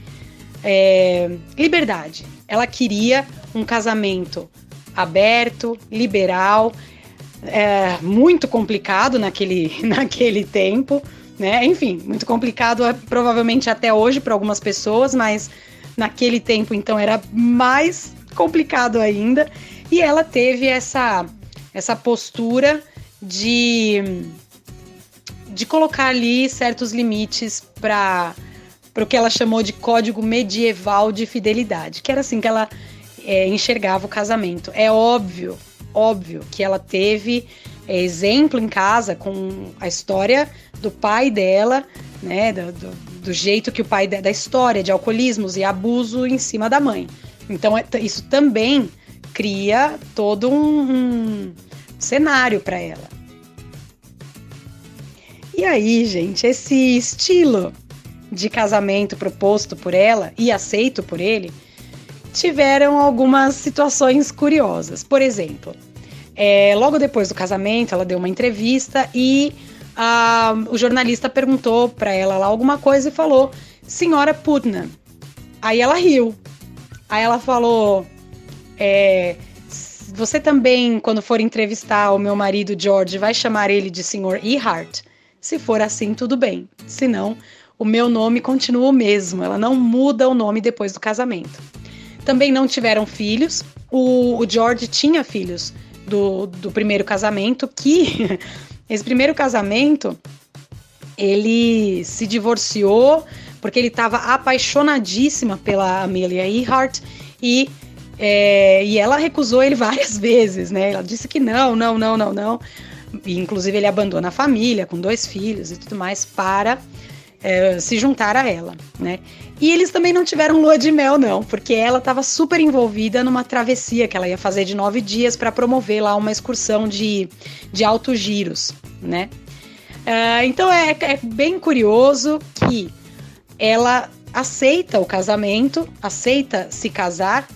é, liberdade. Ela queria um casamento aberto, liberal, é, muito complicado naquele, naquele tempo, né? Enfim, muito complicado é, provavelmente até hoje para algumas pessoas, mas naquele tempo então era mais complicado ainda. E ela teve essa essa postura de de colocar ali certos limites para o que ela chamou de código medieval de fidelidade, que era assim que ela é, enxergava o casamento. É óbvio, óbvio que ela teve é, exemplo em casa com a história do pai dela, né, do, do, do jeito que o pai da história de alcoolismos e abuso em cima da mãe. Então é, isso também cria todo um, um cenário para ela. E aí, gente, esse estilo de casamento proposto por ela e aceito por ele, tiveram algumas situações curiosas. Por exemplo, é, logo depois do casamento, ela deu uma entrevista e a, o jornalista perguntou para ela lá alguma coisa e falou: Senhora Putnam. Aí ela riu. Aí ela falou: É, você também, quando for entrevistar o meu marido George, vai chamar ele de Sr. Ehart? Se for assim, tudo bem. Se não, o meu nome continua o mesmo, ela não muda o nome depois do casamento. Também não tiveram filhos. O, o George tinha filhos do, do primeiro casamento, que esse primeiro casamento ele se divorciou porque ele estava apaixonadíssima pela Amelia Earhart e, é, e ela recusou ele várias vezes, né? Ela disse que não, não, não, não, não. E, inclusive ele abandona a família com dois filhos e tudo mais para é, se juntar a ela, né? E eles também não tiveram lua de mel, não, porque ela estava super envolvida numa travessia que ela ia fazer de nove dias para promover lá uma excursão de, de altos giros, né? Uh, então é, é bem curioso que ela aceita o casamento, aceita se casar,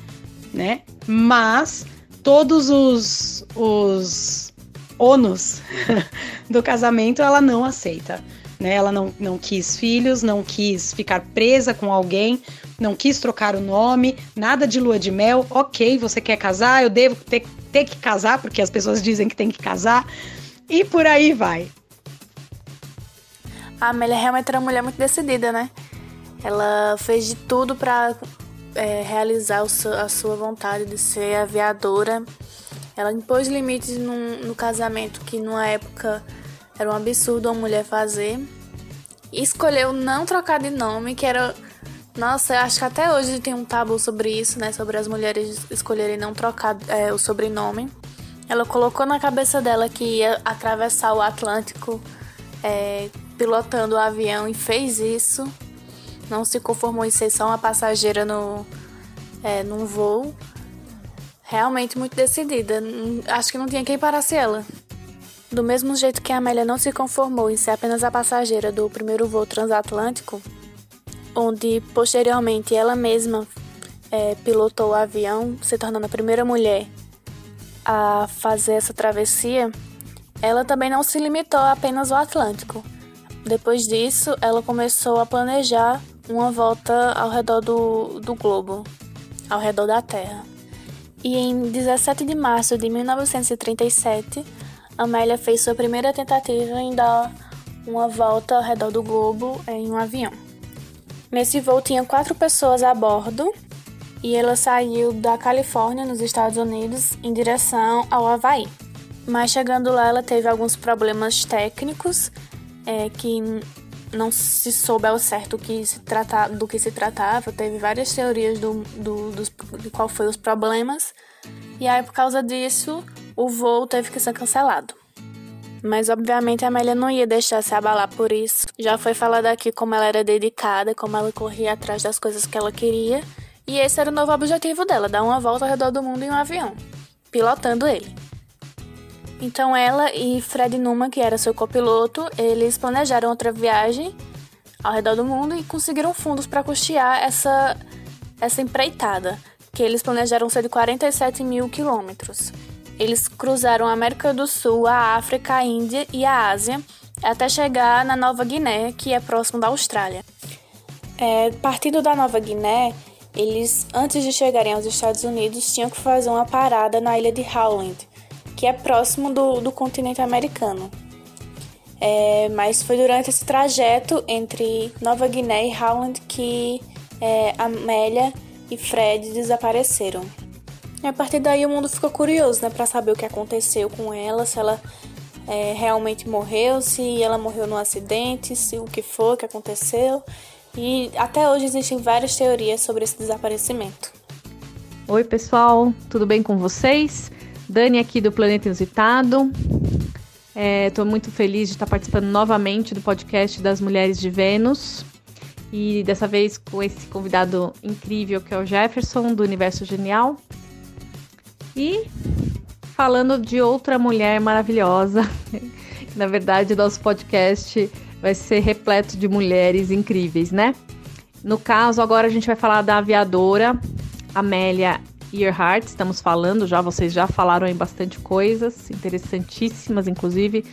né? Mas todos os, os ônus do casamento ela não aceita. Né? Ela não, não quis filhos, não quis ficar presa com alguém, não quis trocar o nome, nada de lua de mel. Ok, você quer casar, eu devo ter, ter que casar, porque as pessoas dizem que tem que casar, e por aí vai. A Amélia realmente era uma mulher muito decidida, né? Ela fez de tudo para é, realizar a sua vontade de ser aviadora. Ela impôs limites no casamento que, numa época, era um absurdo uma mulher fazer. E escolheu não trocar de nome, que era. Nossa, eu acho que até hoje tem um tabu sobre isso, né? Sobre as mulheres escolherem não trocar é, o sobrenome. Ela colocou na cabeça dela que ia atravessar o Atlântico é, pilotando o avião e fez isso. Não se conformou em ser só uma passageira no, é, num voo. Realmente muito decidida. Acho que não tinha quem parasse ela. Do mesmo jeito que a Amélia não se conformou em ser apenas a passageira do primeiro voo transatlântico, onde posteriormente ela mesma é, pilotou o avião, se tornando a primeira mulher a fazer essa travessia, ela também não se limitou apenas ao Atlântico. Depois disso, ela começou a planejar uma volta ao redor do, do globo, ao redor da Terra. E em 17 de março de 1937, Amélia fez sua primeira tentativa em dar uma volta ao redor do globo em um avião. Nesse voo tinha quatro pessoas a bordo e ela saiu da Califórnia, nos Estados Unidos, em direção ao Havaí. Mas chegando lá, ela teve alguns problemas técnicos é, que não se soube ao certo que se trata, do que se tratava. Teve várias teorias do, do, dos, de qual foi os problemas. E aí, por causa disso, o voo teve que ser cancelado. Mas obviamente a Amélia não ia deixar se abalar por isso. Já foi falado aqui como ela era dedicada, como ela corria atrás das coisas que ela queria. E esse era o novo objetivo dela: dar uma volta ao redor do mundo em um avião, pilotando ele. Então ela e Fred Numa, que era seu copiloto, eles planejaram outra viagem ao redor do mundo e conseguiram fundos para custear essa, essa empreitada, que eles planejaram ser de 47 mil quilômetros. Eles cruzaram a América do Sul, a África, a Índia e a Ásia, até chegar na Nova Guiné, que é próximo da Austrália. É, partindo da Nova Guiné, eles, antes de chegarem aos Estados Unidos, tinham que fazer uma parada na ilha de Howland, que é próximo do, do continente americano. É, mas foi durante esse trajeto entre Nova Guiné e Howland que é, Amélia e Fred desapareceram. E a partir daí o mundo ficou curioso, né, para saber o que aconteceu com ela, se ela é, realmente morreu, se ela morreu num acidente, se o que foi que aconteceu. E até hoje existem várias teorias sobre esse desaparecimento. Oi, pessoal, tudo bem com vocês? Dani aqui do Planeta Inusitado. Estou é, muito feliz de estar participando novamente do podcast das Mulheres de Vênus. E dessa vez com esse convidado incrível que é o Jefferson, do Universo Genial. E falando de outra mulher maravilhosa. Na verdade, nosso podcast vai ser repleto de mulheres incríveis, né? No caso, agora a gente vai falar da aviadora Amélia Earhart. Estamos falando já, vocês já falaram em bastante coisas interessantíssimas, inclusive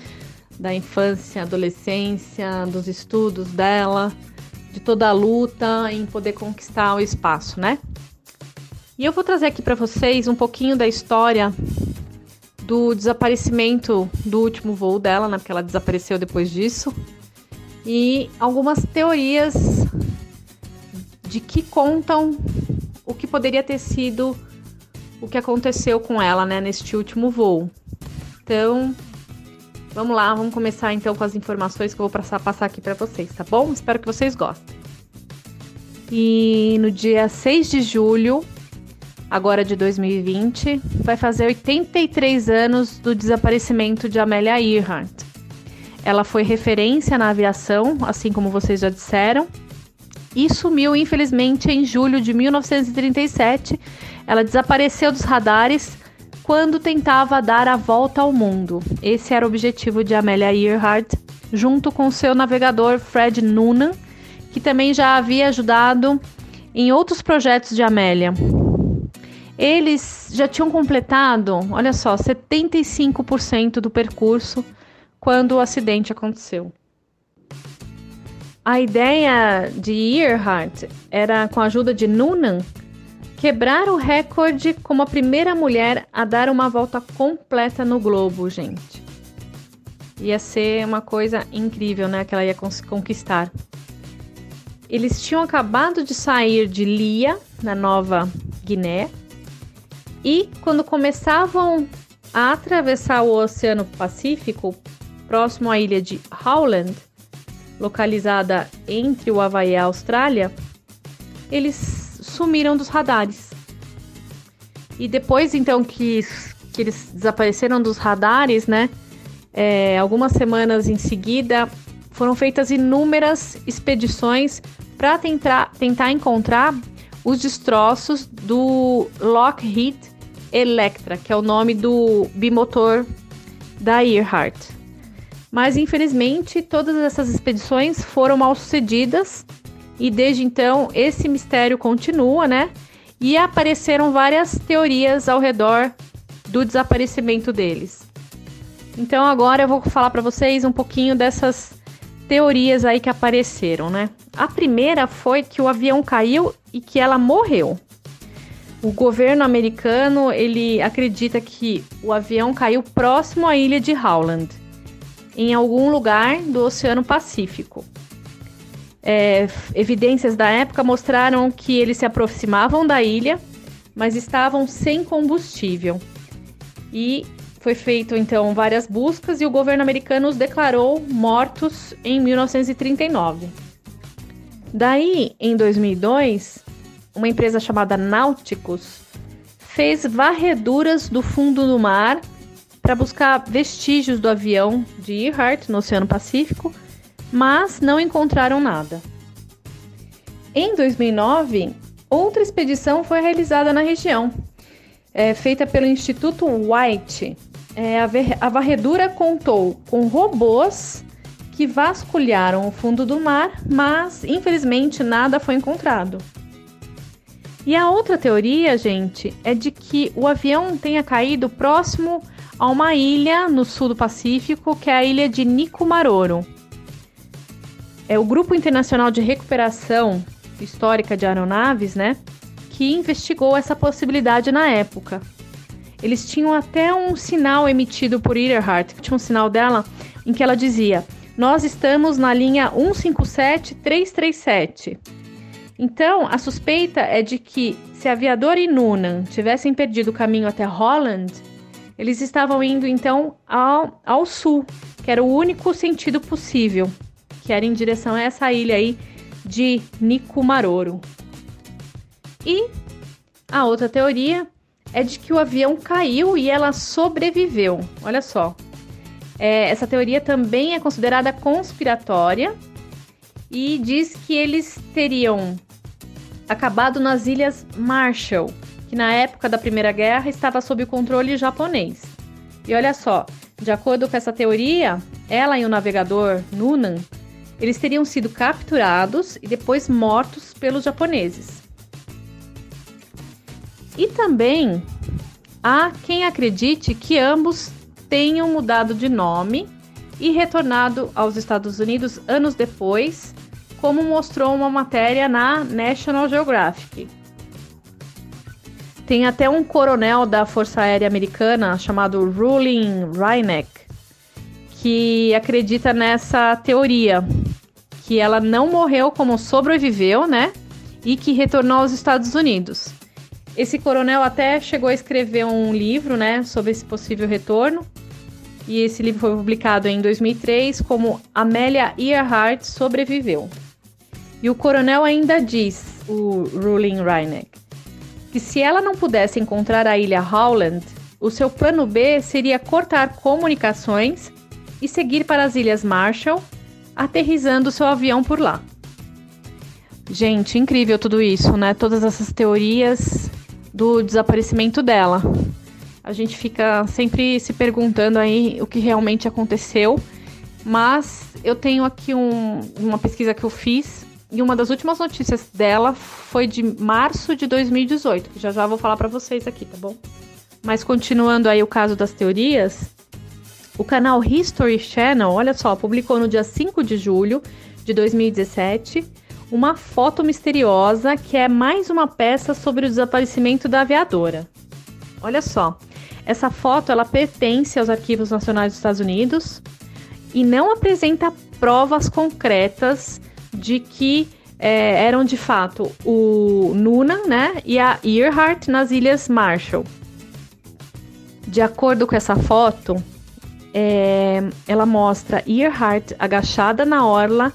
da infância, adolescência, dos estudos dela, de toda a luta em poder conquistar o espaço, né? E eu vou trazer aqui para vocês um pouquinho da história do desaparecimento do último voo dela, né? Porque ela desapareceu depois disso. E algumas teorias de que contam o que poderia ter sido o que aconteceu com ela, né, neste último voo. Então, vamos lá, vamos começar então com as informações que eu vou passar, passar aqui para vocês, tá bom? Espero que vocês gostem. E no dia 6 de julho, agora de 2020, vai fazer 83 anos do desaparecimento de Amélia Earhart. Ela foi referência na aviação, assim como vocês já disseram, e sumiu infelizmente em julho de 1937. Ela desapareceu dos radares quando tentava dar a volta ao mundo. Esse era o objetivo de Amélia Earhart, junto com seu navegador Fred Noonan, que também já havia ajudado em outros projetos de Amélia. Eles já tinham completado, olha só, 75% do percurso quando o acidente aconteceu. A ideia de Earhart era, com a ajuda de Noonan, quebrar o recorde como a primeira mulher a dar uma volta completa no globo, gente. Ia ser uma coisa incrível, né? Que ela ia conquistar. Eles tinham acabado de sair de Lia, na Nova Guiné, e quando começavam a atravessar o Oceano Pacífico, próximo à ilha de Howland, localizada entre o Havaí e a Austrália, eles sumiram dos radares. E depois, então, que, que eles desapareceram dos radares, né? É, algumas semanas em seguida, foram feitas inúmeras expedições para tentar, tentar encontrar os destroços do Lockheed Electra, que é o nome do bimotor da Earhart. Mas infelizmente todas essas expedições foram mal sucedidas e desde então esse mistério continua, né? E apareceram várias teorias ao redor do desaparecimento deles. Então agora eu vou falar para vocês um pouquinho dessas teorias aí que apareceram, né? A primeira foi que o avião caiu e que ela morreu. O governo americano ele acredita que o avião caiu próximo à ilha de Howland, em algum lugar do Oceano Pacífico. É, evidências da época mostraram que eles se aproximavam da ilha, mas estavam sem combustível. E foi feito então várias buscas e o governo americano os declarou mortos em 1939. Daí, em 2002, uma empresa chamada Nauticus fez varreduras do fundo do mar para buscar vestígios do avião de Earhart no Oceano Pacífico, mas não encontraram nada. Em 2009, outra expedição foi realizada na região, é, feita pelo Instituto White. É, a, a varredura contou com robôs que vasculharam o fundo do mar, mas infelizmente nada foi encontrado. E a outra teoria, gente, é de que o avião tenha caído próximo a uma ilha no sul do Pacífico, que é a ilha de Nikumaroro. É o Grupo Internacional de Recuperação Histórica de Aeronaves, né, que investigou essa possibilidade na época. Eles tinham até um sinal emitido por Earhart, tinha um sinal dela em que ela dizia: "Nós estamos na linha 157337". Então, a suspeita é de que se Aviador e Noonan tivessem perdido o caminho até Holland, eles estavam indo então ao, ao sul, que era o único sentido possível, que era em direção a essa ilha aí de Nikumaroro. E a outra teoria é de que o avião caiu e ela sobreviveu. Olha só. É, essa teoria também é considerada conspiratória e diz que eles teriam acabado nas Ilhas Marshall, que na época da Primeira Guerra estava sob o controle japonês. E olha só, de acordo com essa teoria, ela e o navegador Nunan, eles teriam sido capturados e depois mortos pelos japoneses. E também há quem acredite que ambos tenham mudado de nome e retornado aos Estados Unidos anos depois como mostrou uma matéria na National Geographic. Tem até um coronel da Força Aérea Americana chamado Ruling Reineck que acredita nessa teoria, que ela não morreu como sobreviveu, né? E que retornou aos Estados Unidos. Esse coronel até chegou a escrever um livro, né, sobre esse possível retorno. E esse livro foi publicado em 2003 como Amelia Earhart sobreviveu. E o coronel ainda diz, o Ruling Reineck, que se ela não pudesse encontrar a ilha Howland, o seu plano B seria cortar comunicações e seguir para as Ilhas Marshall, aterrizando seu avião por lá. Gente, incrível tudo isso, né? Todas essas teorias do desaparecimento dela. A gente fica sempre se perguntando aí o que realmente aconteceu, mas eu tenho aqui um, uma pesquisa que eu fiz e uma das últimas notícias dela foi de março de 2018. Já já vou falar para vocês aqui, tá bom? Mas continuando aí o caso das teorias, o canal History Channel, olha só, publicou no dia 5 de julho de 2017 uma foto misteriosa que é mais uma peça sobre o desaparecimento da aviadora. Olha só, essa foto ela pertence aos arquivos nacionais dos Estados Unidos e não apresenta provas concretas de que é, eram de fato o Nuna né, e a Earhart nas Ilhas Marshall. De acordo com essa foto, é, ela mostra Earhart agachada na orla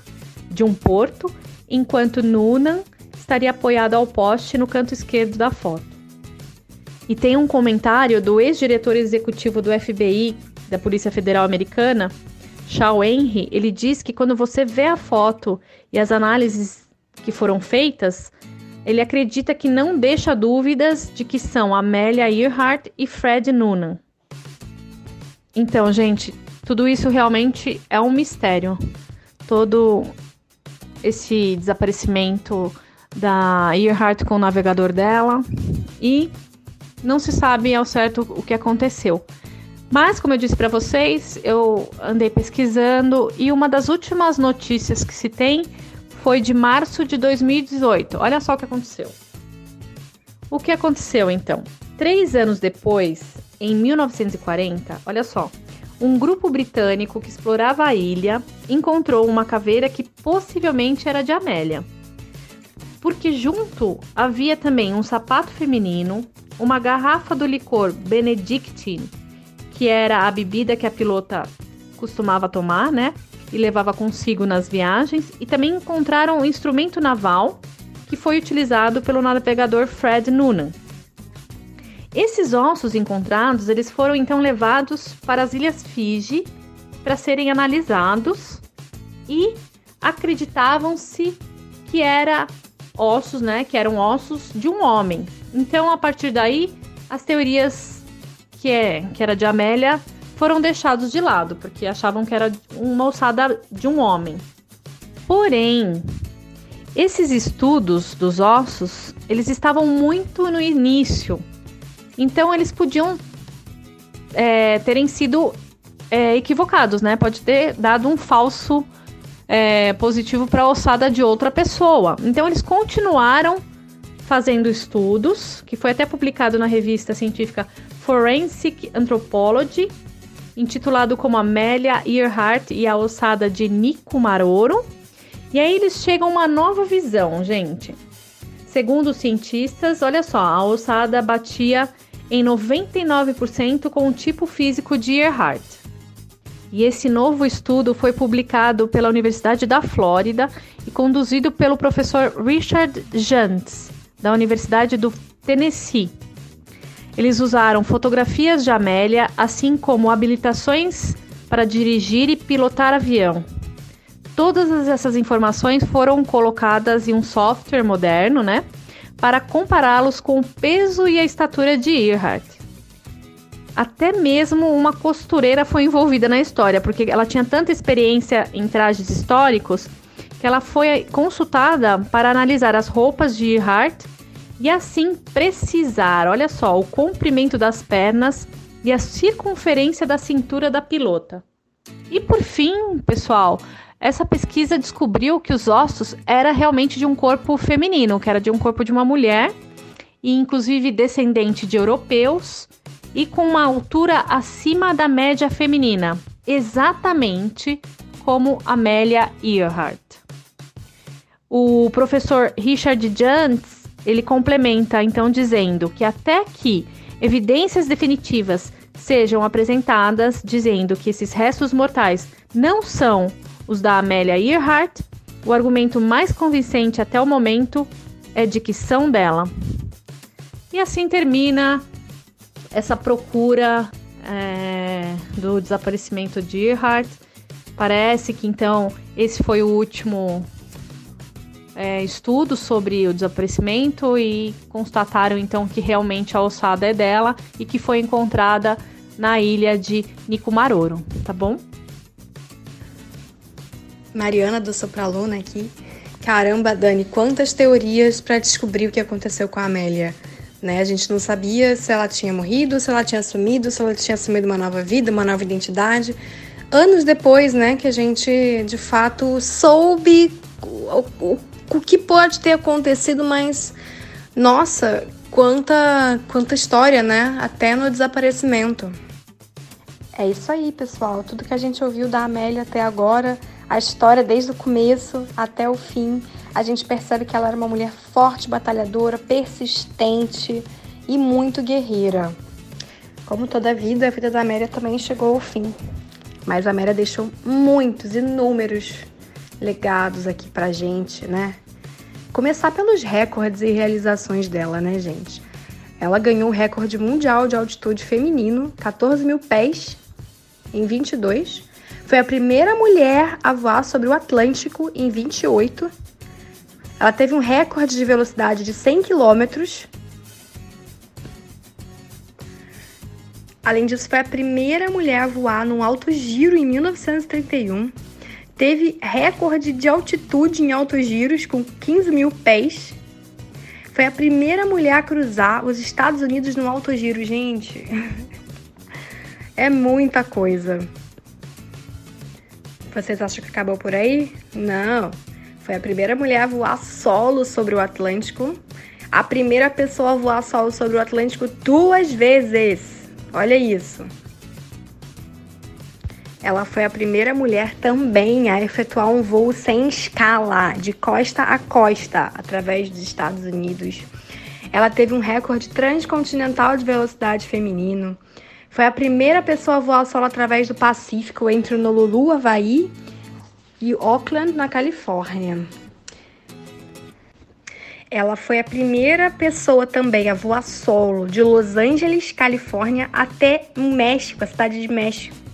de um porto, enquanto Noonan estaria apoiado ao poste no canto esquerdo da foto. E tem um comentário do ex-diretor executivo do FBI, da Polícia Federal Americana, Shaw Henry, ele diz que quando você vê a foto e as análises que foram feitas, ele acredita que não deixa dúvidas de que são Amelia Earhart e Fred Noonan. Então, gente, tudo isso realmente é um mistério. Todo esse desaparecimento da Earhart com o navegador dela e não se sabe ao certo o que aconteceu. Mas, como eu disse para vocês, eu andei pesquisando e uma das últimas notícias que se tem foi de março de 2018. Olha só o que aconteceu. O que aconteceu então? Três anos depois, em 1940, olha só, um grupo britânico que explorava a ilha encontrou uma caveira que possivelmente era de Amélia. Porque junto havia também um sapato feminino, uma garrafa do licor Benedictine que era a bebida que a pilota costumava tomar, né? E levava consigo nas viagens. E também encontraram um instrumento naval que foi utilizado pelo navegador Fred Noonan. Esses ossos encontrados, eles foram então levados para as Ilhas Fiji para serem analisados e acreditavam-se que era ossos, né, que eram ossos de um homem. Então, a partir daí, as teorias que, é, que era de Amélia, foram deixados de lado, porque achavam que era uma ossada de um homem. Porém, esses estudos dos ossos, eles estavam muito no início. Então, eles podiam é, terem sido é, equivocados, né? Pode ter dado um falso é, positivo para a ossada de outra pessoa. Então, eles continuaram fazendo estudos, que foi até publicado na revista científica Forensic Anthropology, intitulado como Amélia Earhart e a ossada de Nico Maroro. E aí eles chegam a uma nova visão, gente. Segundo os cientistas, olha só, a ossada batia em 99% com o tipo físico de Earhart. E esse novo estudo foi publicado pela Universidade da Flórida e conduzido pelo professor Richard Jantz, da Universidade do Tennessee. Eles usaram fotografias de Amélia, assim como habilitações para dirigir e pilotar avião. Todas essas informações foram colocadas em um software moderno, né, para compará-los com o peso e a estatura de Earhart. Até mesmo uma costureira foi envolvida na história, porque ela tinha tanta experiência em trajes históricos que ela foi consultada para analisar as roupas de Earhart e assim precisar, olha só, o comprimento das pernas e a circunferência da cintura da pilota. E por fim, pessoal, essa pesquisa descobriu que os ossos era realmente de um corpo feminino, que era de um corpo de uma mulher, e inclusive descendente de europeus e com uma altura acima da média feminina, exatamente como Amélia Earhart. O professor Richard Jantz, ele complementa então dizendo que até que evidências definitivas sejam apresentadas dizendo que esses restos mortais não são os da Amélia Earhart, o argumento mais convincente até o momento é de que são dela. E assim termina essa procura é, do desaparecimento de Earhart. Parece que então esse foi o último é, estudo sobre o desaparecimento e constataram então que realmente a ossada é dela e que foi encontrada na ilha de Nikumaroro, tá bom? Mariana do Sopraluna aqui. Caramba, Dani, quantas teorias para descobrir o que aconteceu com a Amélia. Né? A gente não sabia se ela tinha morrido, se ela tinha assumido, se ela tinha assumido uma nova vida, uma nova identidade. Anos depois, né, que a gente de fato soube o, o, o que pode ter acontecido, mas nossa, quanta, quanta história, né? Até no desaparecimento. É isso aí, pessoal. Tudo que a gente ouviu da Amélia até agora, a história desde o começo até o fim, a gente percebe que ela era uma mulher forte, batalhadora, persistente e muito guerreira. Como toda vida, a vida da Amélia também chegou ao fim. Mas a Amélia deixou muitos, inúmeros legados aqui pra gente, né? Começar pelos recordes e realizações dela, né, gente? Ela ganhou o recorde mundial de altitude feminino, 14 mil pés, em 22. Foi a primeira mulher a voar sobre o Atlântico em 28. Ela teve um recorde de velocidade de 100 km. Além disso, foi a primeira mulher a voar num alto giro em 1931. Teve recorde de altitude em altos giros com 15 mil pés. Foi a primeira mulher a cruzar os Estados Unidos no alto giro, gente. É muita coisa. Vocês acham que acabou por aí? Não. Foi a primeira mulher a voar solo sobre o Atlântico. A primeira pessoa a voar solo sobre o Atlântico duas vezes. Olha isso. Ela foi a primeira mulher também a efetuar um voo sem escala, de costa a costa, através dos Estados Unidos. Ela teve um recorde transcontinental de velocidade feminino. Foi a primeira pessoa a voar solo através do Pacífico entre o Honolulu, Havaí e Oakland, na Califórnia. Ela foi a primeira pessoa também a voar solo de Los Angeles, Califórnia, até México, a cidade de México.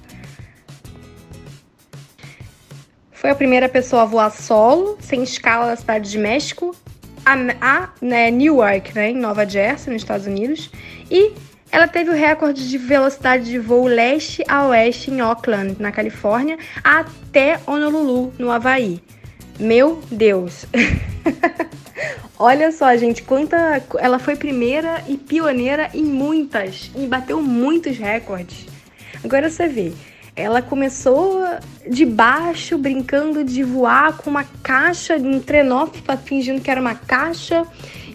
Foi a primeira pessoa a voar solo, sem escala, na cidade de México, a, a né, Newark, né, em Nova Jersey, nos Estados Unidos. E ela teve o recorde de velocidade de voo leste a oeste em Oakland, na Califórnia, até Honolulu, no Havaí. Meu Deus! Olha só, gente, quanta. Ela foi primeira e pioneira em muitas, e bateu muitos recordes. Agora você vê, ela começou de baixo, brincando de voar com uma caixa em trenó, fingindo que era uma caixa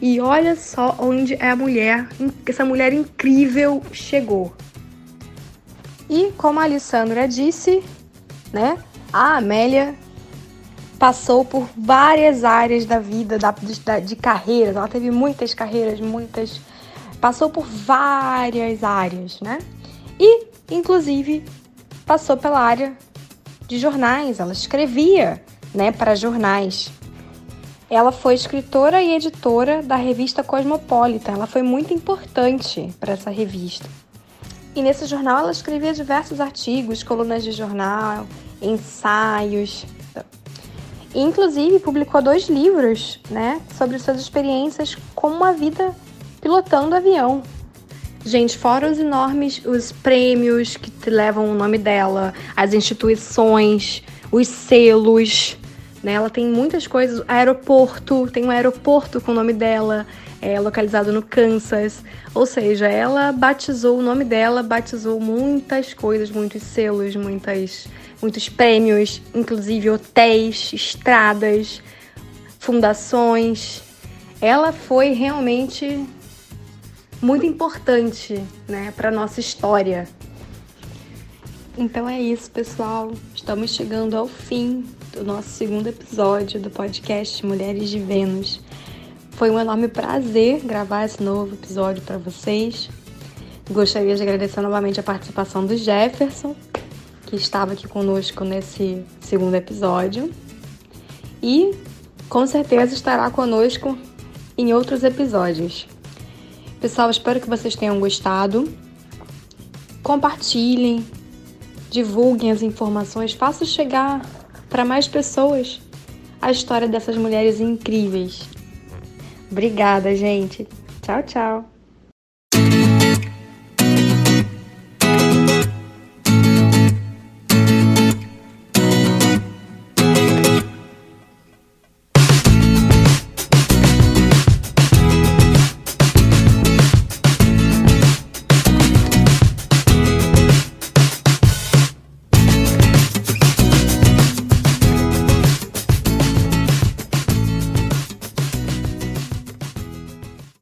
e olha só onde é a mulher, essa mulher incrível chegou. E como a Alessandra disse, né, a Amélia passou por várias áreas da vida, da, de carreiras. Ela teve muitas carreiras, muitas. Passou por várias áreas, né? E, inclusive, passou pela área de jornais. Ela escrevia, né, para jornais. Ela foi escritora e editora da revista Cosmopolitan. Ela foi muito importante para essa revista. E nesse jornal ela escrevia diversos artigos, colunas de jornal, ensaios. E, inclusive publicou dois livros, né, sobre suas experiências com uma vida pilotando avião. Gente, fora os enormes os prêmios que levam o nome dela, as instituições, os selos, né? Ela tem muitas coisas. Aeroporto, tem um aeroporto com o nome dela, é localizado no Kansas. Ou seja, ela batizou o nome dela, batizou muitas coisas, muitos selos, muitas, muitos prêmios, inclusive hotéis, estradas, fundações. Ela foi realmente muito importante, né, para nossa história. Então é isso, pessoal. Estamos chegando ao fim do nosso segundo episódio do podcast Mulheres de Vênus. Foi um enorme prazer gravar esse novo episódio para vocês. Gostaria de agradecer novamente a participação do Jefferson, que estava aqui conosco nesse segundo episódio. E com certeza estará conosco em outros episódios. Pessoal, espero que vocês tenham gostado. Compartilhem, divulguem as informações, façam chegar para mais pessoas a história dessas mulheres incríveis. Obrigada, gente. Tchau, tchau.